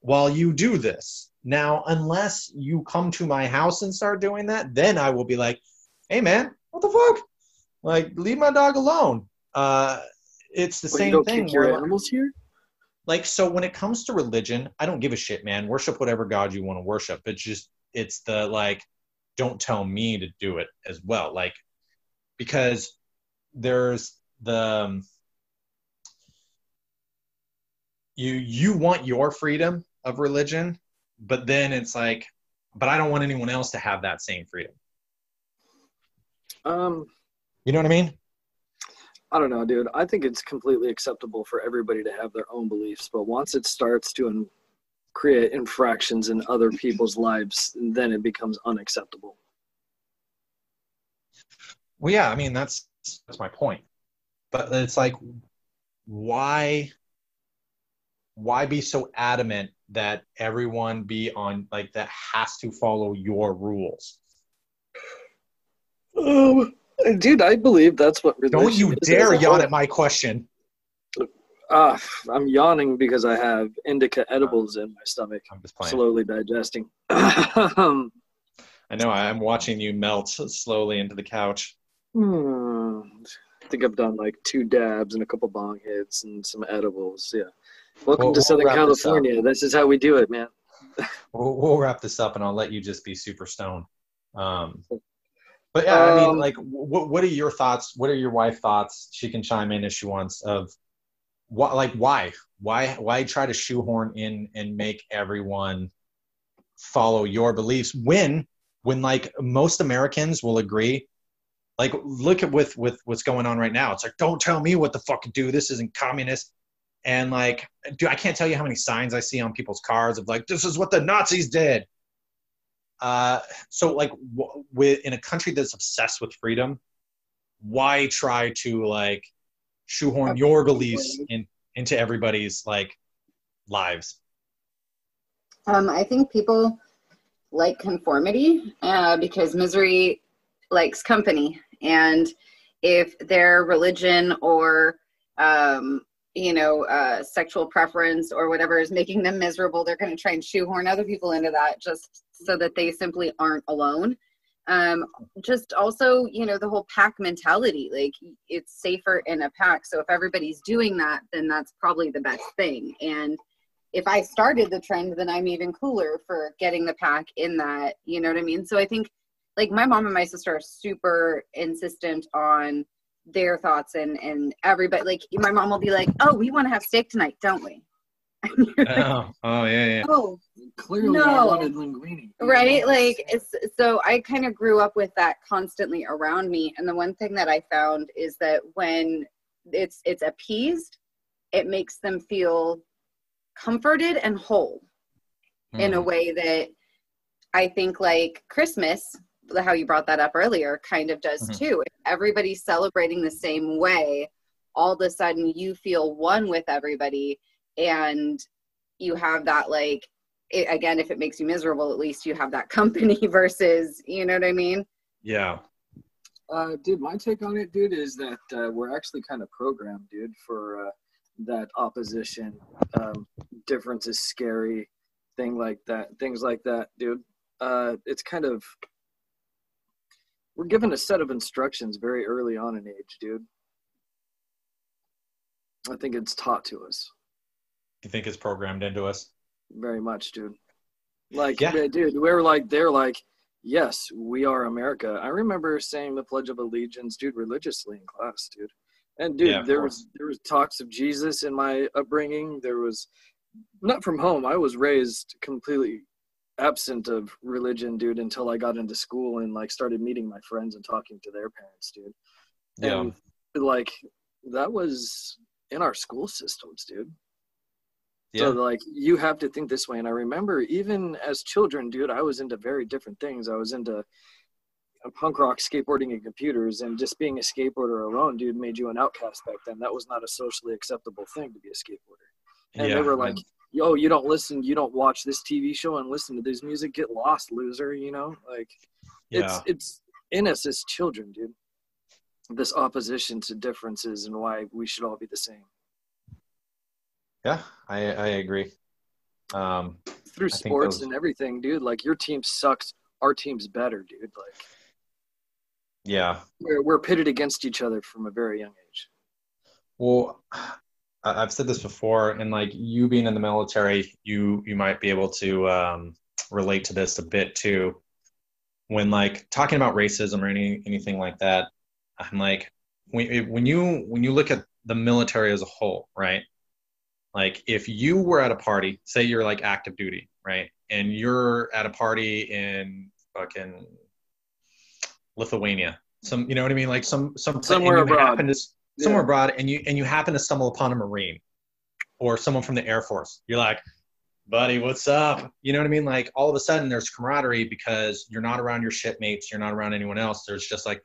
while you do this. Now, unless you come to my house and start doing that, then I will be like, hey man, what the fuck? Like, leave my dog alone. Uh, it's the Well, you same don't thing. kick your animals here? like, so when it comes to religion, I don't give a shit, man. Worship whatever God you want to worship. It's just, it's the like, don't tell me to do it as well. Like, because there's the, um, you you want your freedom of religion but then it's like but i don't want anyone else to have that same freedom Um, you know what i mean I don't know, dude. I think it's completely acceptable for everybody to have their own beliefs, but once it starts to in- create infractions in other people's lives, then it becomes unacceptable. well yeah i mean that's that's my point. But it's like why why be so adamant that everyone be on like that has to follow your rules? Um, dude, I believe that's what religion don't you dare a yawn at my question. Ah, I'm yawning because I have indica edibles in my stomach, i'm just playing. slowly digesting. um, i know i'm watching you melt slowly into the couch. hmm, I think I've done like two dabs and a couple bong hits and some edibles. Yeah. Welcome Well, to we'll Southern this. California. This, is how we do it, man. we'll, we'll wrap this up and I'll let you just be super stoned. Um, but yeah, I mean, Um, like, what what are your thoughts? What are your wife thoughts? She can chime in if she wants. Of what, like, why, why, why try to shoehorn in and make everyone follow your beliefs when, when like most Americans will agree. Like, look at with with what's going on right now. It's like, don't tell me what the fuck to do. This isn't communist. And like, dude, I can't tell you how many signs I see on people's cars of like, this is what the Nazis did. Uh, so like, w- with in a country that's obsessed with freedom, why try to like shoehorn your beliefs in into everybody's like lives? Um, I think people like conformity uh, because misery likes company. And if their religion or, um, you know, uh, sexual preference or whatever is making them miserable, they're going to try and shoehorn other people into that just so that they simply aren't alone. Um, just also, you know, the whole pack mentality like it's safer in a pack. So if everybody's doing that, then that's probably the best thing. And if I started the trend, then I'm even cooler for getting the pack in that. You know what I mean? So I think like my mom and my sister are super insistent on their thoughts and and everybody like my mom will be like, "Oh, we want to have steak tonight, don't we?" Like, Oh, oh yeah, yeah. oh, Clearly, I No. wanted linguine. right like it's so i kind of grew up with that constantly around me and the one thing that i found is that when it's it's appeased it makes them feel comforted and whole in a Mm. way that i think like christmas how you brought that up earlier kind of does Mhm. too if everybody's celebrating the same way all of a sudden you feel one with everybody and you have that like it, again if it makes you miserable at least you have that company versus you know what i mean Yeah. Uh, dude, my take on it, dude, is that uh, we're actually kind of programmed, dude, for uh, that opposition. Um, difference is scary, thing like that, things like that, dude. Uh, it's kind of we're given a set of instructions very early on in age, dude. I think it's taught to us You think it's programmed into us? very much, dude. Like, Yeah. dude, we were like, they're like, yes, we are America. I remember saying the Pledge of Allegiance, dude, religiously in class, dude. And dude, Yeah, there course. was there was talks of Jesus in my upbringing. There was not from home. I was raised completely absent of religion, dude, until I got into school and like started meeting my friends and talking to their parents, dude. Yeah. And like that was in our school systems, dude. Yeah. So like you have to think this way. And I remember even as children, dude, I was into very different things. I was into punk rock, skateboarding, and computers. And just being a skateboarder alone, dude, made you an outcast back then. That was not a socially acceptable thing to be a skateboarder. And yeah. they were like, "Yo, you don't listen, you don't watch this TV show and listen to this music. Get lost, loser." You know, like yeah. it's it's in us as children, dude. This opposition to differences and why we should all be the same yeah, I, I agree. Um, through I sports those- and everything, dude. Like your team sucks, our team's better, dude. Like yeah. we're we're pitted against each other from a very young age. Well, I've said this before, and like you being in the military, you you might be able to um, relate to this a bit too. When like talking about racism or any anything like that, I'm like when when you when you look at the military as a whole, right? Like if you were at a party, say you're like active duty, right, and you're at a party in fucking Lithuania, some you know what I mean, like some some Somewhere abroad. happen to somewhere Yeah. abroad and you and you happen to stumble upon a marine or someone from the air force you're like buddy what's up you know what i mean like all of a sudden there's camaraderie because you're not around your shipmates you're not around anyone else there's just like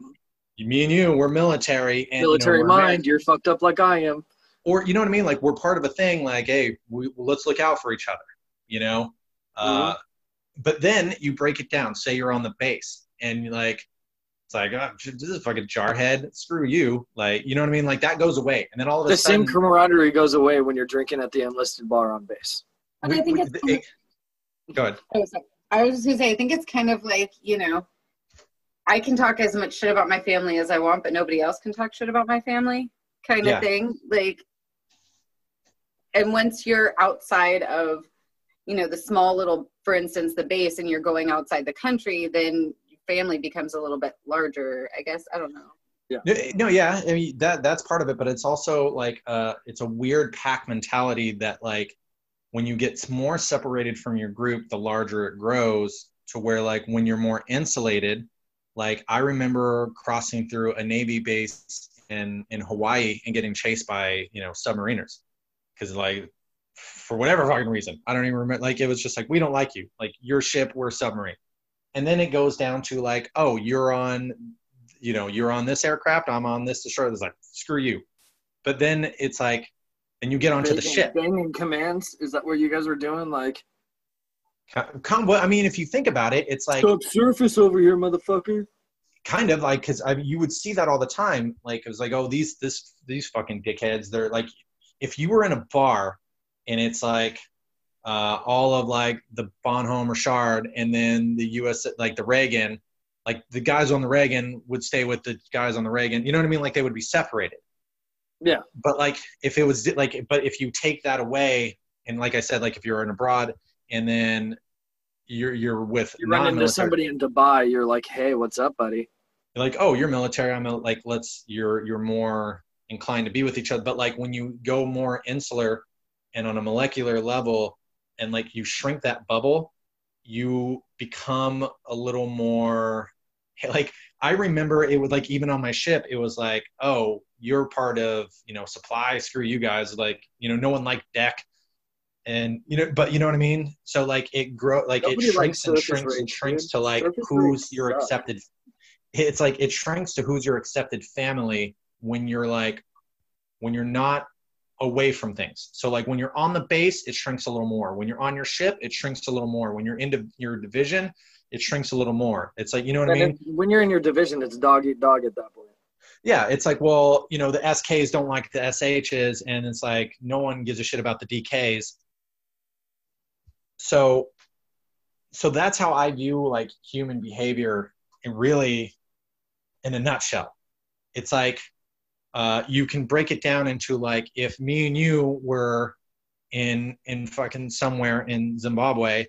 me and you we're military and you know, Military mind, you're fucked up like I am. or you know what I mean? Like we're part of a thing. Like, hey, we, let's look out for each other. You know. Uh, but then you break it down. Say you're on the base, and you're like, it's like, oh, this is a fucking jarhead. Screw you. Like, you know what I mean? Like that goes away, and then all of a The sudden, same camaraderie goes away when you're drinking at the enlisted bar on base. But we- I think we- it's the- kind of- it- go ahead. Oh, sorry. I was just gonna say, I think it's kind of like, you know, I can talk as much shit about my family as I want, but nobody else can talk shit about my family kind of Yeah. thing. Like, and once you're outside of, you know, the small little, for instance, the base, and you're going outside the country, then family becomes a little bit larger, I guess. I don't know. No, no, yeah, I mean that that's part of it, but it's also like uh, it's a weird pack mentality that like when you get more separated from your group, the larger it grows. To where like when you're more insulated, like I remember crossing through a Navy base in in Hawaii and getting chased by you know submariners because like for whatever fucking reason I don't even remember. Like it was just like we don't like you, like your ship, we're a submarine, and then it goes down to like oh you're on you know, you're on this aircraft, I'm on this destroyer. It's like, screw you. But then it's like, and you get onto the ship. Banging commands. Is that what you guys were doing? Like, Come, well, I mean, if you think about it, it's like surface over here, motherfucker. kind of like because I you would see that all the time. Like it was like, oh, these this these fucking dickheads. They're like, if you were in a bar and it's like uh, all of like the Bonhomme Richard and then the U.S. like the Reagan, like the guys on the Reagan would stay with the guys on the Reagan. You know what I mean? Like they would be separated. Yeah. But like if it was like, but if you take that away and like I said, like if you're in abroad and then you're you're with You run into somebody in Dubai, you're like, hey, what's up, buddy? You're like, oh, you're military. I'm like, let's you're you're more inclined to be with each other. But like when you go more insular and on a molecular level, and like you shrink that bubble, you become a little more like I remember it was like even on my ship, it was like, oh, you're part of you know supply. Screw you guys. Like you know, no one liked deck. And you know, but you know what I mean. So like it grow, like Nobody it shrinks and shrinks and shrinks dude. to like Surface who's your suck. accepted it's like it shrinks to who's your accepted family when you're like when you're not away from things. So like when you're on the base it shrinks a little more. When you're on your ship it shrinks a little more. When you're into your division it shrinks a little more. It's like you know what i mean? when you're in your division, it's dog eat dog at that point. yeah it's like well you know the sks don't like the shs and it's like no one gives a shit about the dks so so that's how i view like human behavior and really in a nutshell. It's like uh, you can break it down into like if me and you were in in fucking somewhere in zimbabwe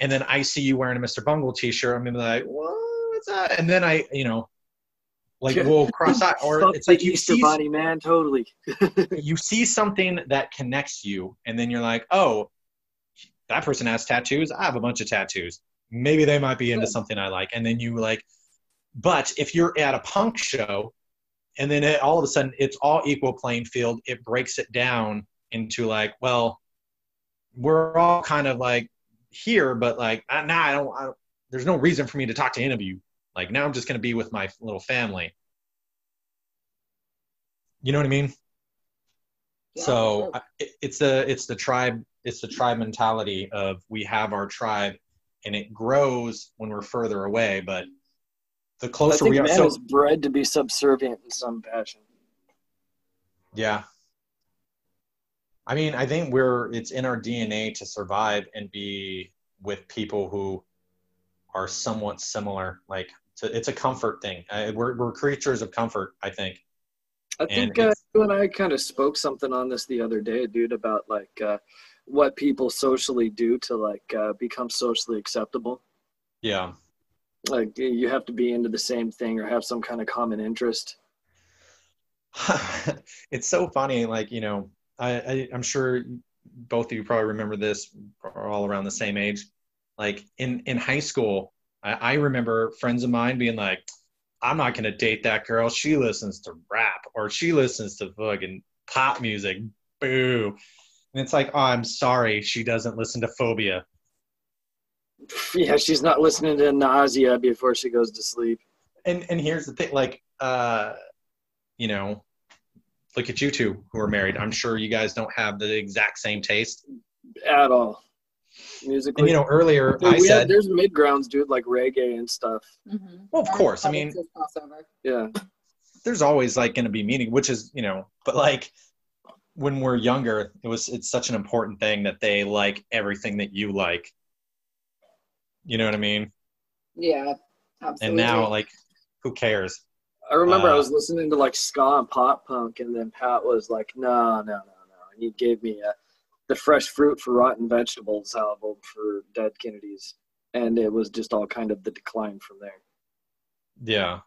and then i see you wearing a mr bungle t-shirt i'm gonna be like what's that and then i you know like we'll cross out or it's like you Easter see Bunny, man. Totally. you see something that connects you and then you're like oh that person has tattoos i have a bunch of tattoos maybe they might be into something i like and then you like but if you're at a punk show and then it, all of a sudden it's all equal playing field. It breaks it down into like well we're all kind of like here but like now nah, I don't, I don't there's no reason for me to talk to any of you. Like now i'm just going to be with my little family. You know what i mean? Yeah, so I- it, it's the it's the tribe it's the tribe mentality of we have our tribe and it grows when we're further away but the closer we are man so is bred to be subservient in some fashion. yeah i mean i think we're it's in our dna to survive and be with people who are somewhat similar like it's a, it's a comfort thing I, we're, we're creatures of comfort i think I And think uh, you and I kind of spoke something on this the other day, dude, about like uh, what people socially do to like uh, become socially acceptable. yeah Like you have to be into the same thing or have some kind of common interest. it's so funny like you know I, I i'm sure both of you probably remember this are all around the same age. Like in in high school i, I remember friends of mine being like i'm not going to date that girl. She listens to rap or she listens to fucking pop music. Boo. And it's like oh i'm sorry. She doesn't listen to phobia Yeah, she's not listening to nausea before she goes to sleep. and and here's the thing like uh you know look at you two who are married i'm sure you guys don't have the exact same taste At all. Musically. and you know earlier Dude, i we have- said there's mid grounds, dude, like reggae and stuff. Mhm. well of course i mean It's a crossover. Yeah. there's always like going to be meaning which is you know but like when we're younger it was it's such an important thing that they like everything that you like you know what i mean? Yeah, absolutely. and now like who cares? I remember I Uh, was listening to like ska and pop punk, and then Pat was like, "No, no, no, no," and he gave me uh, the Fresh Fruit for Rotten Vegetables album for Dead Kennedys, and it was just all kind of the decline from there. yeah.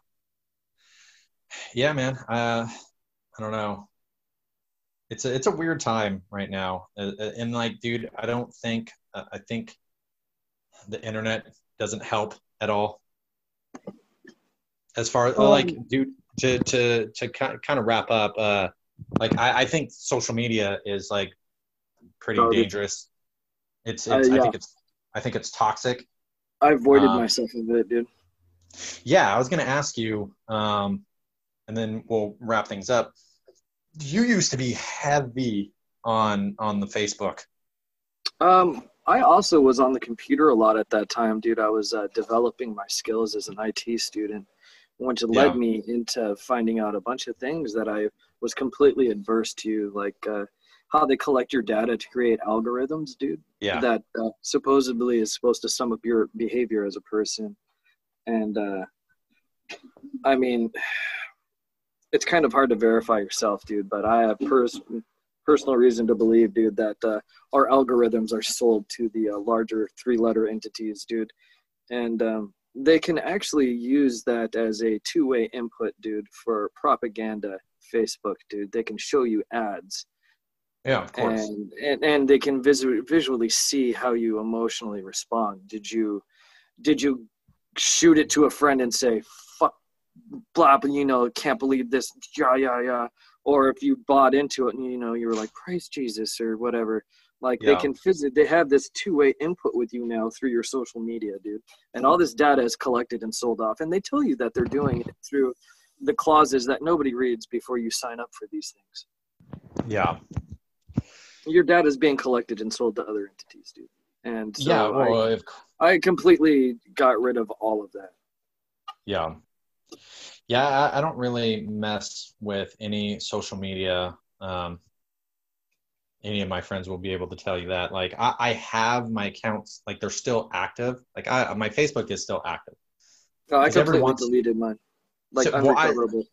Yeah man uh i don't know. It's a it's a weird time right now Uh, uh, and like dude i don't think uh, i think the internet doesn't help at all. As far Um, like dude to to to kind of wrap up uh like I, I think social media is like pretty dangerous. It's, Uh, it's i think it's i think it's toxic. I avoided Uh, myself a bit, dude. yeah i was going to ask you um and then we'll wrap things up. You used to be heavy on on the facebook. Um, I also was on the computer a lot at that time, dude. I was uh, developing my skills as an IT student, which led Yeah. me into finding out a bunch of things that I was completely adverse to, like uh, how they collect your data to create algorithms, dude. yeah That uh, supposedly is supposed to sum up your behavior as a person, and uh, I mean, it's kind of hard to verify yourself, dude. But I have pers- personal reason to believe, dude, that uh, our algorithms are sold to the uh, larger three-letter entities, dude, and um, they can actually use that as a two-way input, dude, for propaganda. Facebook, dude, they can show you ads Yeah, of course. and and, and they can visu- visually see how you emotionally respond did you did you shoot it to a friend and say fuck blah blah you know can't believe this yeah yeah yeah or if you bought into it and you know you were like praise jesus or whatever like they can visit they have this two-way input with you now through your social media dude and all this data is collected and sold off and they tell you that they're doing it through the clauses that nobody reads before you sign up for these things yeah. your data is being collected and sold to other entities, dude. And so yeah. Well, if, I, I completely got rid of all of that. yeah. Yeah, I, I don't really mess with any social media. Um, any of my friends will be able to tell you that. Like, I, I have my accounts, like they're still active. Like, I my Facebook is still active. No, I completely wants- deleted mine. Like So, well, I- unrecoverable.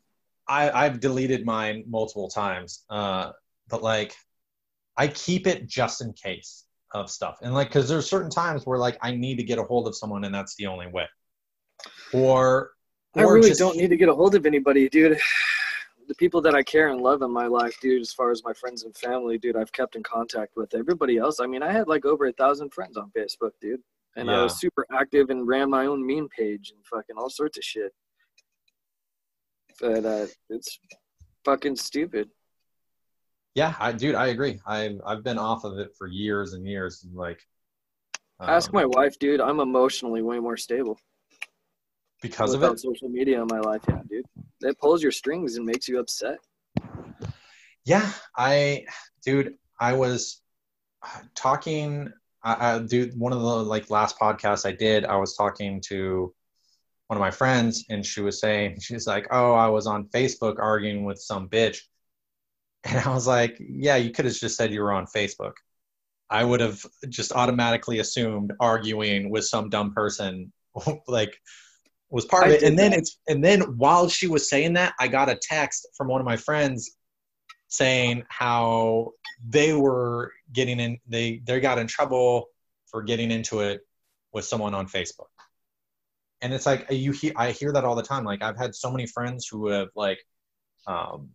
I, I've deleted mine multiple times, uh, but like I keep it just in case of stuff. And like, because there's certain times where like I need to get a hold of someone, and that's the only way. Or, I really just- don't need to get a hold of anybody, dude. The people that I care and love in my life, dude, as far as my friends and family, dude, I've kept in contact with. Everybody else, I mean, I had like over a thousand friends on Facebook, dude. And I was super active and ran my own meme page and fucking all sorts of shit. But uh, it's fucking stupid. Yeah, I, dude, I agree. I've I've been off of it for years and years. And like, Ask um, my wife, dude. I'm emotionally way more stable because of it. social media in my life. Yeah, dude. It pulls your strings and makes you upset. Yeah, I, dude, I was talking. I, I, dude, one of the like last podcasts I did, I was talking to one of my friends, and she was saying, she's like, "Oh, I was on Facebook arguing with some bitch," and I was like, "Yeah, you could have just said you were on Facebook." I would have just automatically assumed arguing with some dumb person, like was part of it. And then it's and then while she was saying that, I got a text from one of my friends saying how they were getting in they they got in trouble for getting into it with someone on Facebook. And it's like you hear I hear that all the time. Like I've had so many friends who have like um,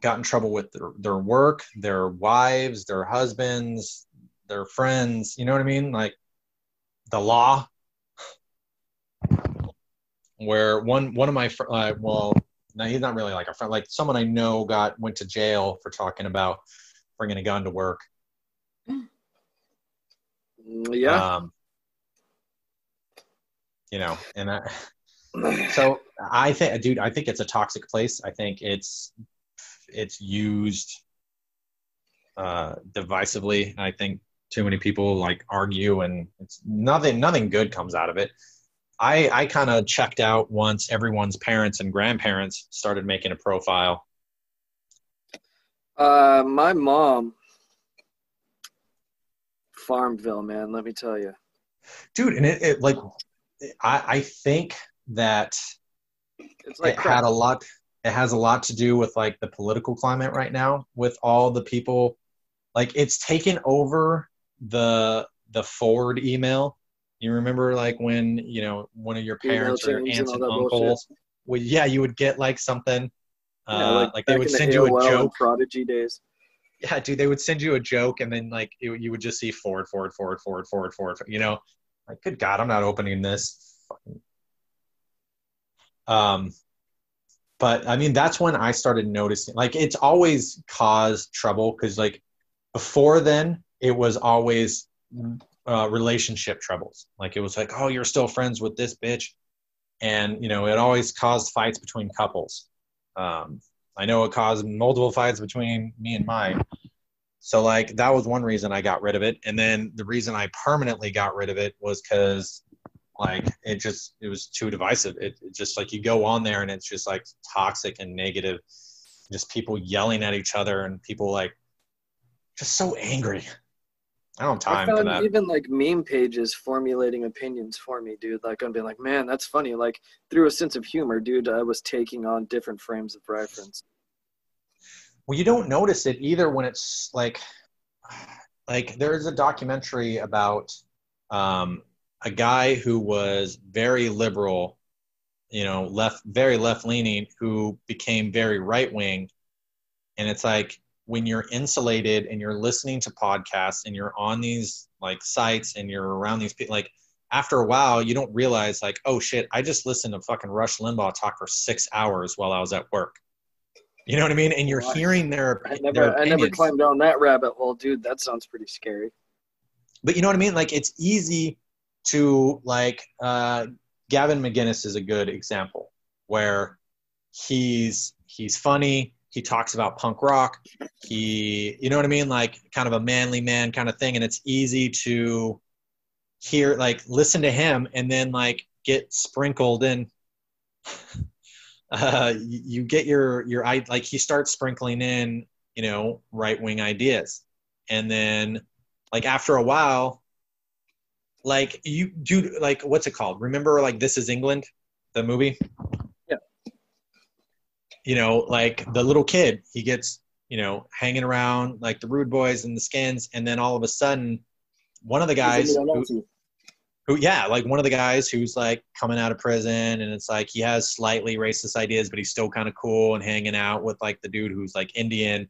got in trouble with their, their work, their wives, their husbands, their friends. You know what I mean? Like the law. Where one one of my uh, well, no, he's not really like a friend. Like someone I know got went to jail for talking about bringing a gun to work. Mm, Yeah. Um, you know, and I, so I think, dude, I think it's a toxic place. I think it's it's used uh, divisively. I think too many people like argue, and it's nothing. Nothing good comes out of it. I I kind of checked out once everyone's parents and grandparents started making a profile. Uh, my mom, Farmville, man. Let me tell you. dude and it, it like I, I think that It's like it crap. had a lot it has a lot to do with like the political climate right now with all the people like it's taken over the the forward email you remember like when you know one of your parents or and aunts all and uncles well, yeah you would get like something uh, Yeah, like, they would in the send you a joke Prodigy days. yeah, dude, they would send you a joke and then like it, you would just see forward, forward, forward, forward, forward, forward. You know, like good God, I'm not opening this. Um, but I mean, that's when I started noticing. Like, it's always caused trouble because like before then, it was always uh, relationship troubles. Like it was like, oh, you're still friends with this bitch, and you know, it always caused fights between couples. Um, I know it caused multiple fights between me and Mike. So like that was one reason I got rid of it, and then the reason I permanently got rid of it was because like it just it was too divisive. It, it just like you go on there and it's just like toxic and negative, just people yelling at each other and people like just so angry. I don't have I time for found that. even like meme pages formulating opinions for me, dude. Like I'm being like, man, that's funny. Like through a sense of humor, dude, I was taking on different frames of reference. well you don't notice it either when it's like like there's a documentary about um, a guy who was very liberal you know left very left leaning who became very right wing and it's like when you're insulated and you're listening to podcasts and you're on these like sites and you're around these people like after a while you don't realize like oh shit i just listened to fucking rush limbaugh talk for six hours while i was at work you know what i mean and you're Well, hearing their, I their never, I never climbed down that rabbit hole, dude. That sounds pretty scary. but you know what I mean? Like it's easy to like uh, Gavin McInnes is a good example where he's he's funny. He talks about punk rock. He, you know what I mean? Like kind of a manly man kind of thing, and it's easy to hear like listen to him and then like get sprinkled in. Uh, you, get your your i like he starts sprinkling in you know right wing ideas, and then like after a while like you do like what's it called remember like this is england the movie. You know like the little kid he gets you know hanging around like the rude boys and the skins and then all of a sudden one of the guys who, who yeah like one of the guys who's like coming out of prison and it's like he has slightly racist ideas but he's still kind of cool and hanging out with like the dude who's like indian.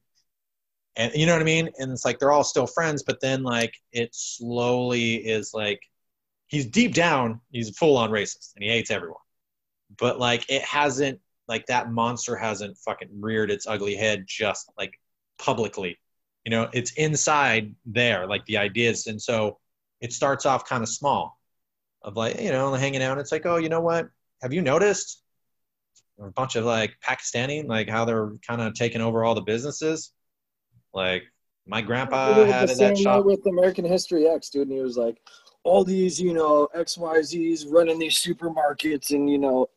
And you know what i mean? And it's like they're all still friends but then like it slowly is like he's deep down he's full on racist and he hates everyone. But like it hasn't like that monster hasn't fucking reared its ugly head just like publicly. You know it's inside there like the ideas and so it starts off kind of small of like you know hanging out. It's like oh you know what? Have you noticed a bunch of like pakistani like how they're kind of taking over all the businesses? Like my grandpa had the that shop. with American History X, dude, and he was like, all these, you know, XYZs running these supermarkets and, you know,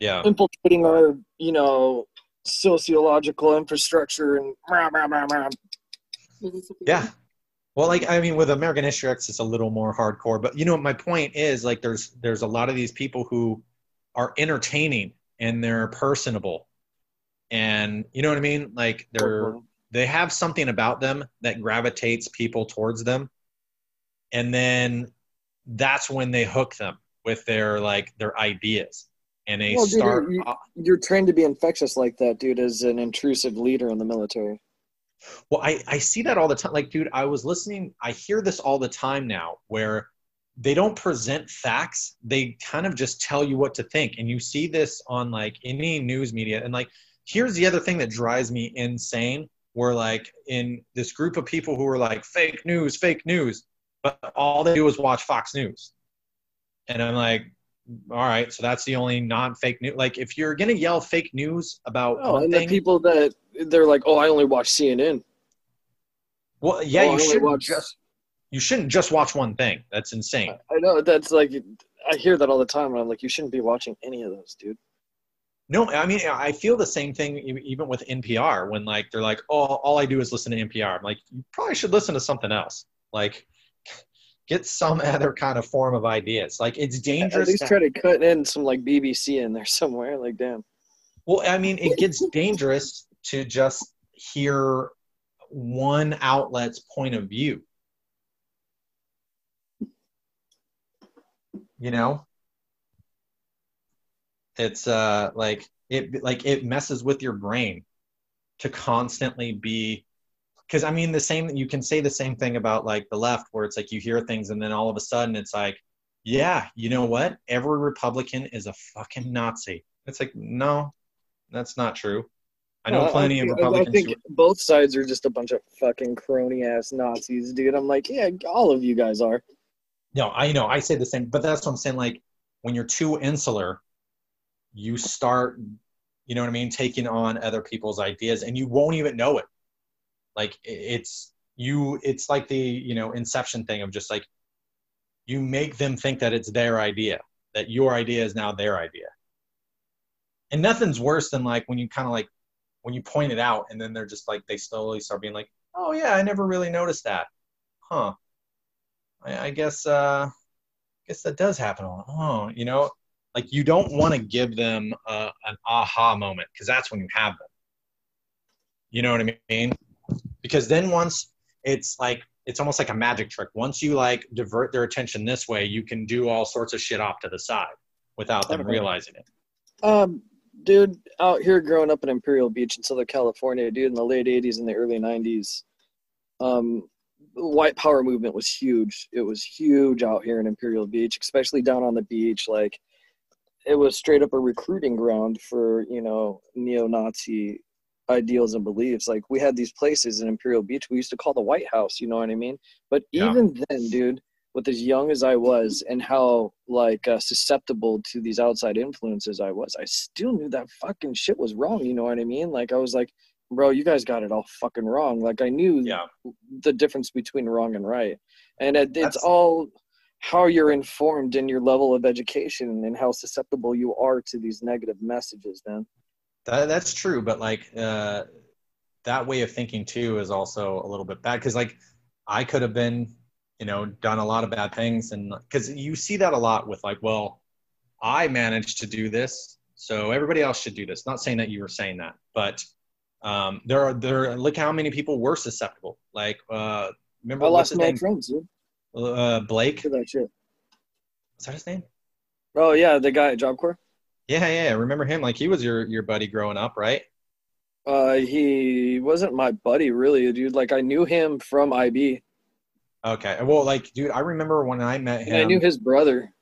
yeah infiltrating our, you know, sociological infrastructure and rah, rah, rah, rah. Yeah. Well, like I mean, with American History X, it's a little more hardcore. But you know, my point is like there's there's a lot of these people who are entertaining and they're personable, and you know what I mean. Like they're they have something about them that gravitates people towards them, and then that's when they hook them with their like their ideas, and they Well, dude, start. you- You're trained to be infectious like that, dude, as an intrusive leader in the military. Well, I, I see that all the time. Like, dude, I was listening, I hear this all the time now where they don't present facts. They kind of just tell you what to think. And you see this on like any news media. And like, here's the other thing that drives me insane where like in this group of people who are like fake news, fake news, but all they do is watch Fox News. And I'm like, all right, so that's the only non-fake news. Like, if you're gonna yell fake news about oh, and the people that they're like, oh, I only watch CNN. well, yeah, Oh, you should watch- just you shouldn't just watch one thing. That's insane. I know that's like, I hear that all the time, and I'm like, you shouldn't be watching any of those, dude. No, I mean I feel the same thing even with NPR when like they're like, "Oh, all I do is listen to NPR." I'm like, you probably should listen to something else. Like, get some other kind of form of ideas. Like, it's dangerous. At least to- try to cut in some like BBC in there somewhere. Like, damn. well, I mean, it gets dangerous to just hear one outlet's point of view. You know, it's uh like it like it messes with your brain to constantly be because I mean the same you can say the same thing about like the left where it's like you hear things and then all of a sudden it's like yeah you know what every Republican is a fucking Nazi. It's like no, that's not true. I know Uh, plenty of I- Republicans. I think who, both sides are just a bunch of fucking crony ass Nazis, dude. I'm like, yeah, all of you guys are. no, I know I say the same, but that's what I'm saying. Like when you're too insular, you start, you know what I mean, taking on other people's ideas, and you won't even know it. Like it's you, it's like the you know Inception thing of just like you make them think that it's their idea, that your idea is now their idea, and nothing's worse than like when you kind of like when you point it out, and then they're just like they slowly start being like, oh yeah, I never really noticed that, huh? I, I guess uh, I guess that does happen a lot. Oh, you know, like you don't want to give them uh, an aha moment because that's when you have them. You know what I mean? Because then once it's like it's almost like a magic trick. Once you like divert their attention this way, you can do all sorts of shit off to the side without them realizing it. Um, dude, out here growing up in Imperial Beach in Southern California, dude, in the late '80s and the early '90s, um, white power movement was huge. It was huge out here in Imperial Beach, especially down on the beach. Like, it was straight up a recruiting ground for you know neo-Nazi ideals and beliefs. Like, we had these places in Imperial Beach we used to call the White House. You know what I mean? But Yeah. even then, dude, with as young as I was and how like uh, susceptible to these outside influences I was, I still knew that fucking shit was wrong. You know what I mean? Like I was like, bro, you guys got it all fucking wrong. Like I knew Yeah. the difference between wrong and right, and it, it's That's- all how you're informed in your level of education and how susceptible you are to these negative messages, man. That, that's true, but like uh, that way of thinking too is also a little bit bad because like I could have been, you know, done a lot of bad things, and because you see that a lot with like, well, I managed to do this, so everybody else should do this. Not saying that you were saying that, but um, there are there. Look how many people were susceptible. Like, uh, remember I lost my friends, dude. Uh, Blake. That shit. Is that his name? Oh yeah, the guy at Job Corps. Yeah, yeah. I remember him? Like he was your your buddy growing up, right? Uh, he wasn't my buddy, really, dude. Like I knew him from IB. Okay. Well, like, dude, I remember when I met And him. I knew his brother.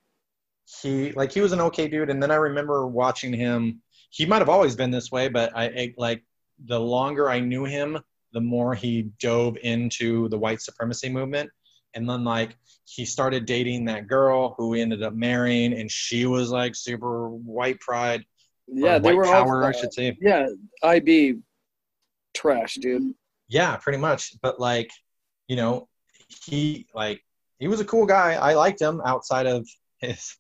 he like he was an okay dude and then i remember watching him he might have always been this way but i I- like the longer i knew him the more he dove into the white supremacy movement and then like he started dating that girl who he ended up marrying and she was like super white pride Yeah, they white were power all. i should say Yeah, IB trash, dude. yeah pretty much but like you know he like he was a cool guy i liked him outside of his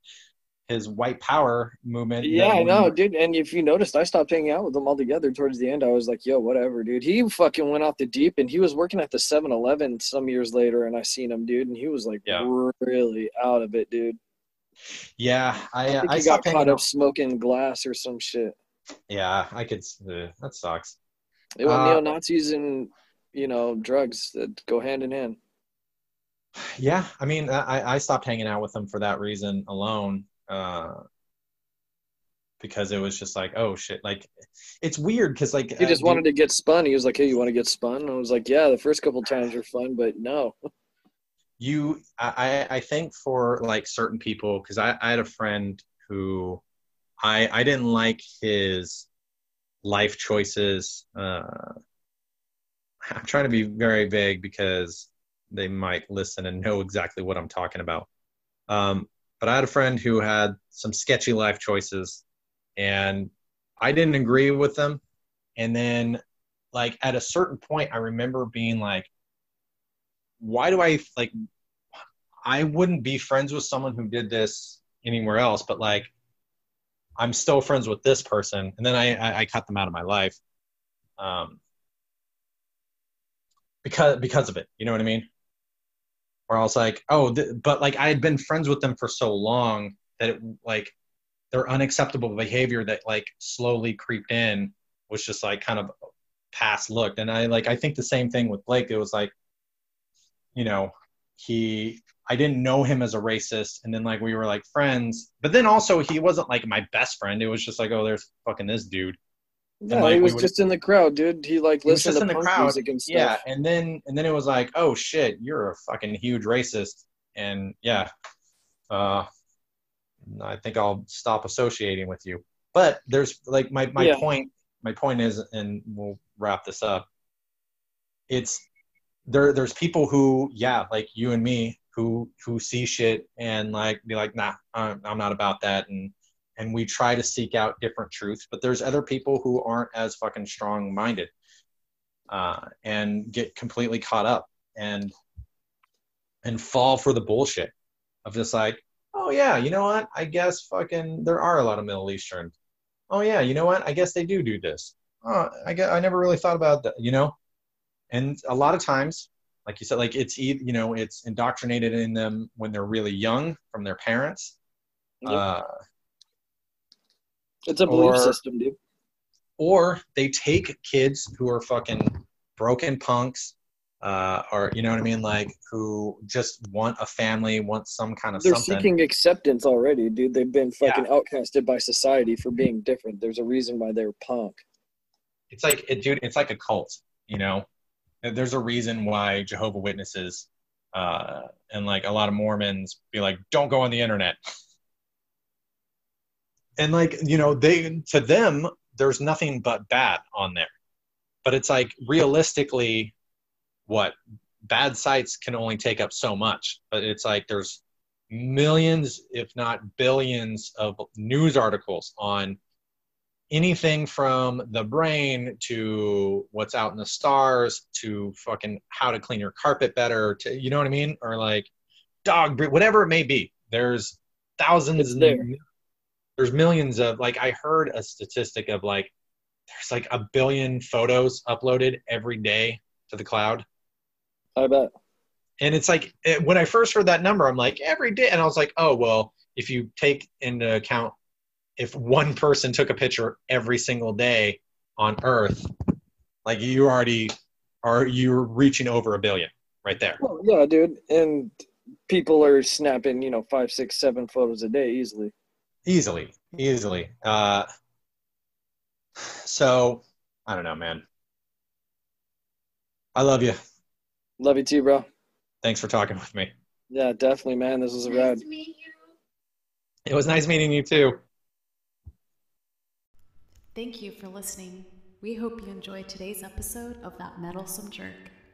his white power movement Yeah, I know, dude. And if you noticed, I stopped hanging out with him altogether towards the end. I was like, yo, whatever, dude. He fucking went off the deep and he was working at the 7 Eleven some years later, and I seen him, dude, and he was like Yeah. really out of it, dude. yeah i I i got caught up smoking glass or some shit. Yeah, I could. Uh, that sucks. It was Uh, neo Nazis and, you know, drugs that go hand in hand. Yeah, I mean, I, I stopped hanging out with him for that reason alone, uh, because it was just like, oh shit, like it's weird because like He uh, just wanted to get spun. He was like, hey, you want to get spun? And I was like, yeah, the first couple times are fun, but no. you. I I I think for like certain people, because I I had a friend who I I didn't like his life choices. Uh, I'm trying to be very vague because they might listen and know exactly what I'm talking about. Um, but I had a friend who had some sketchy life choices, and I didn't agree with them. And then, like at a certain point, I remember being like, "Why do I like? I wouldn't be friends with someone who did this anywhere else, but like, I'm still friends with this person." And then I I, I cut them out of my life, um, because because of it. You know what I mean? Or I was like, oh, th- but like I had been friends with them for so long that it like their unacceptable behavior that like slowly creeped in was just like kind of past looked. And I like I think the same thing with Blake. It was like, you know, he I didn't know him as a racist, and then like we were like friends, but then also he wasn't like my best friend. It was just like, oh, there's fucking this dude. No, like, he was just in the crowd, dude. He like listened just to in the punk crowd. music and stuff. Yeah, and then and then it was like, oh shit, you're a fucking huge racist, and yeah, uh, I think I'll stop associating with you. But there's like my my Yeah. point. My point is, and we'll wrap this up. It's there. There's people who, yeah, like you and me, who who see shit and like be like, nah, I'm, I'm not about that, and and we try to seek out different truths. But there's other people who aren't as fucking strong minded uh, and get completely caught up and and fall for the bullshit of just like, oh yeah, you know what? I guess fucking there are a lot of Middle Eastern. Oh yeah, you know what? I guess they do do this. Oh, I guess I never really thought about that. You know, and a lot of times, like you said, like it's you know it's indoctrinated in them when they're really young from their parents. Yep. Uh, It's a belief or- system, dude. or they take kids who are fucking broken punks uh, or you know what I mean, like who just want a family, want some kind of They're something. seeking acceptance already, dude. They've been fucking outcasted by society for being different. There's a reason why they're punk. It's like, it, dude, it's like a cult. You know, there's a reason why Jehovah Witnesses uh, and like a lot of Mormons be like, don't go on the internet. And like, you know, they to them, there's nothing but bad on there. But it's like realistically, what bad sites can only take up so much. But it's like there's millions, if not billions, of news articles on anything from the brain to what's out in the stars to fucking how to clean your carpet better to you know what I mean or like dog breed whatever it may be there's thousands there. There's millions of like I heard a statistic of like there's like a billion photos uploaded every day to the cloud I bet. and it's like it, when I first heard that number, I'm like every day, and I was like, oh well, if you take into account if one person took a picture every single day on Earth, like you already are you're reaching over a billion right there. Well, yeah, dude. And people are snapping, you know, five, six, seven photos a day easily. Easily, easily. Uh, so I don't know, man. I love you. Love you too, bro. Thanks for talking with me. Yeah, definitely, man. This was a ride. to meet you. It was nice meeting you too. Thank you for listening. We hope you enjoyed today's episode of That Meddlesome Jerk.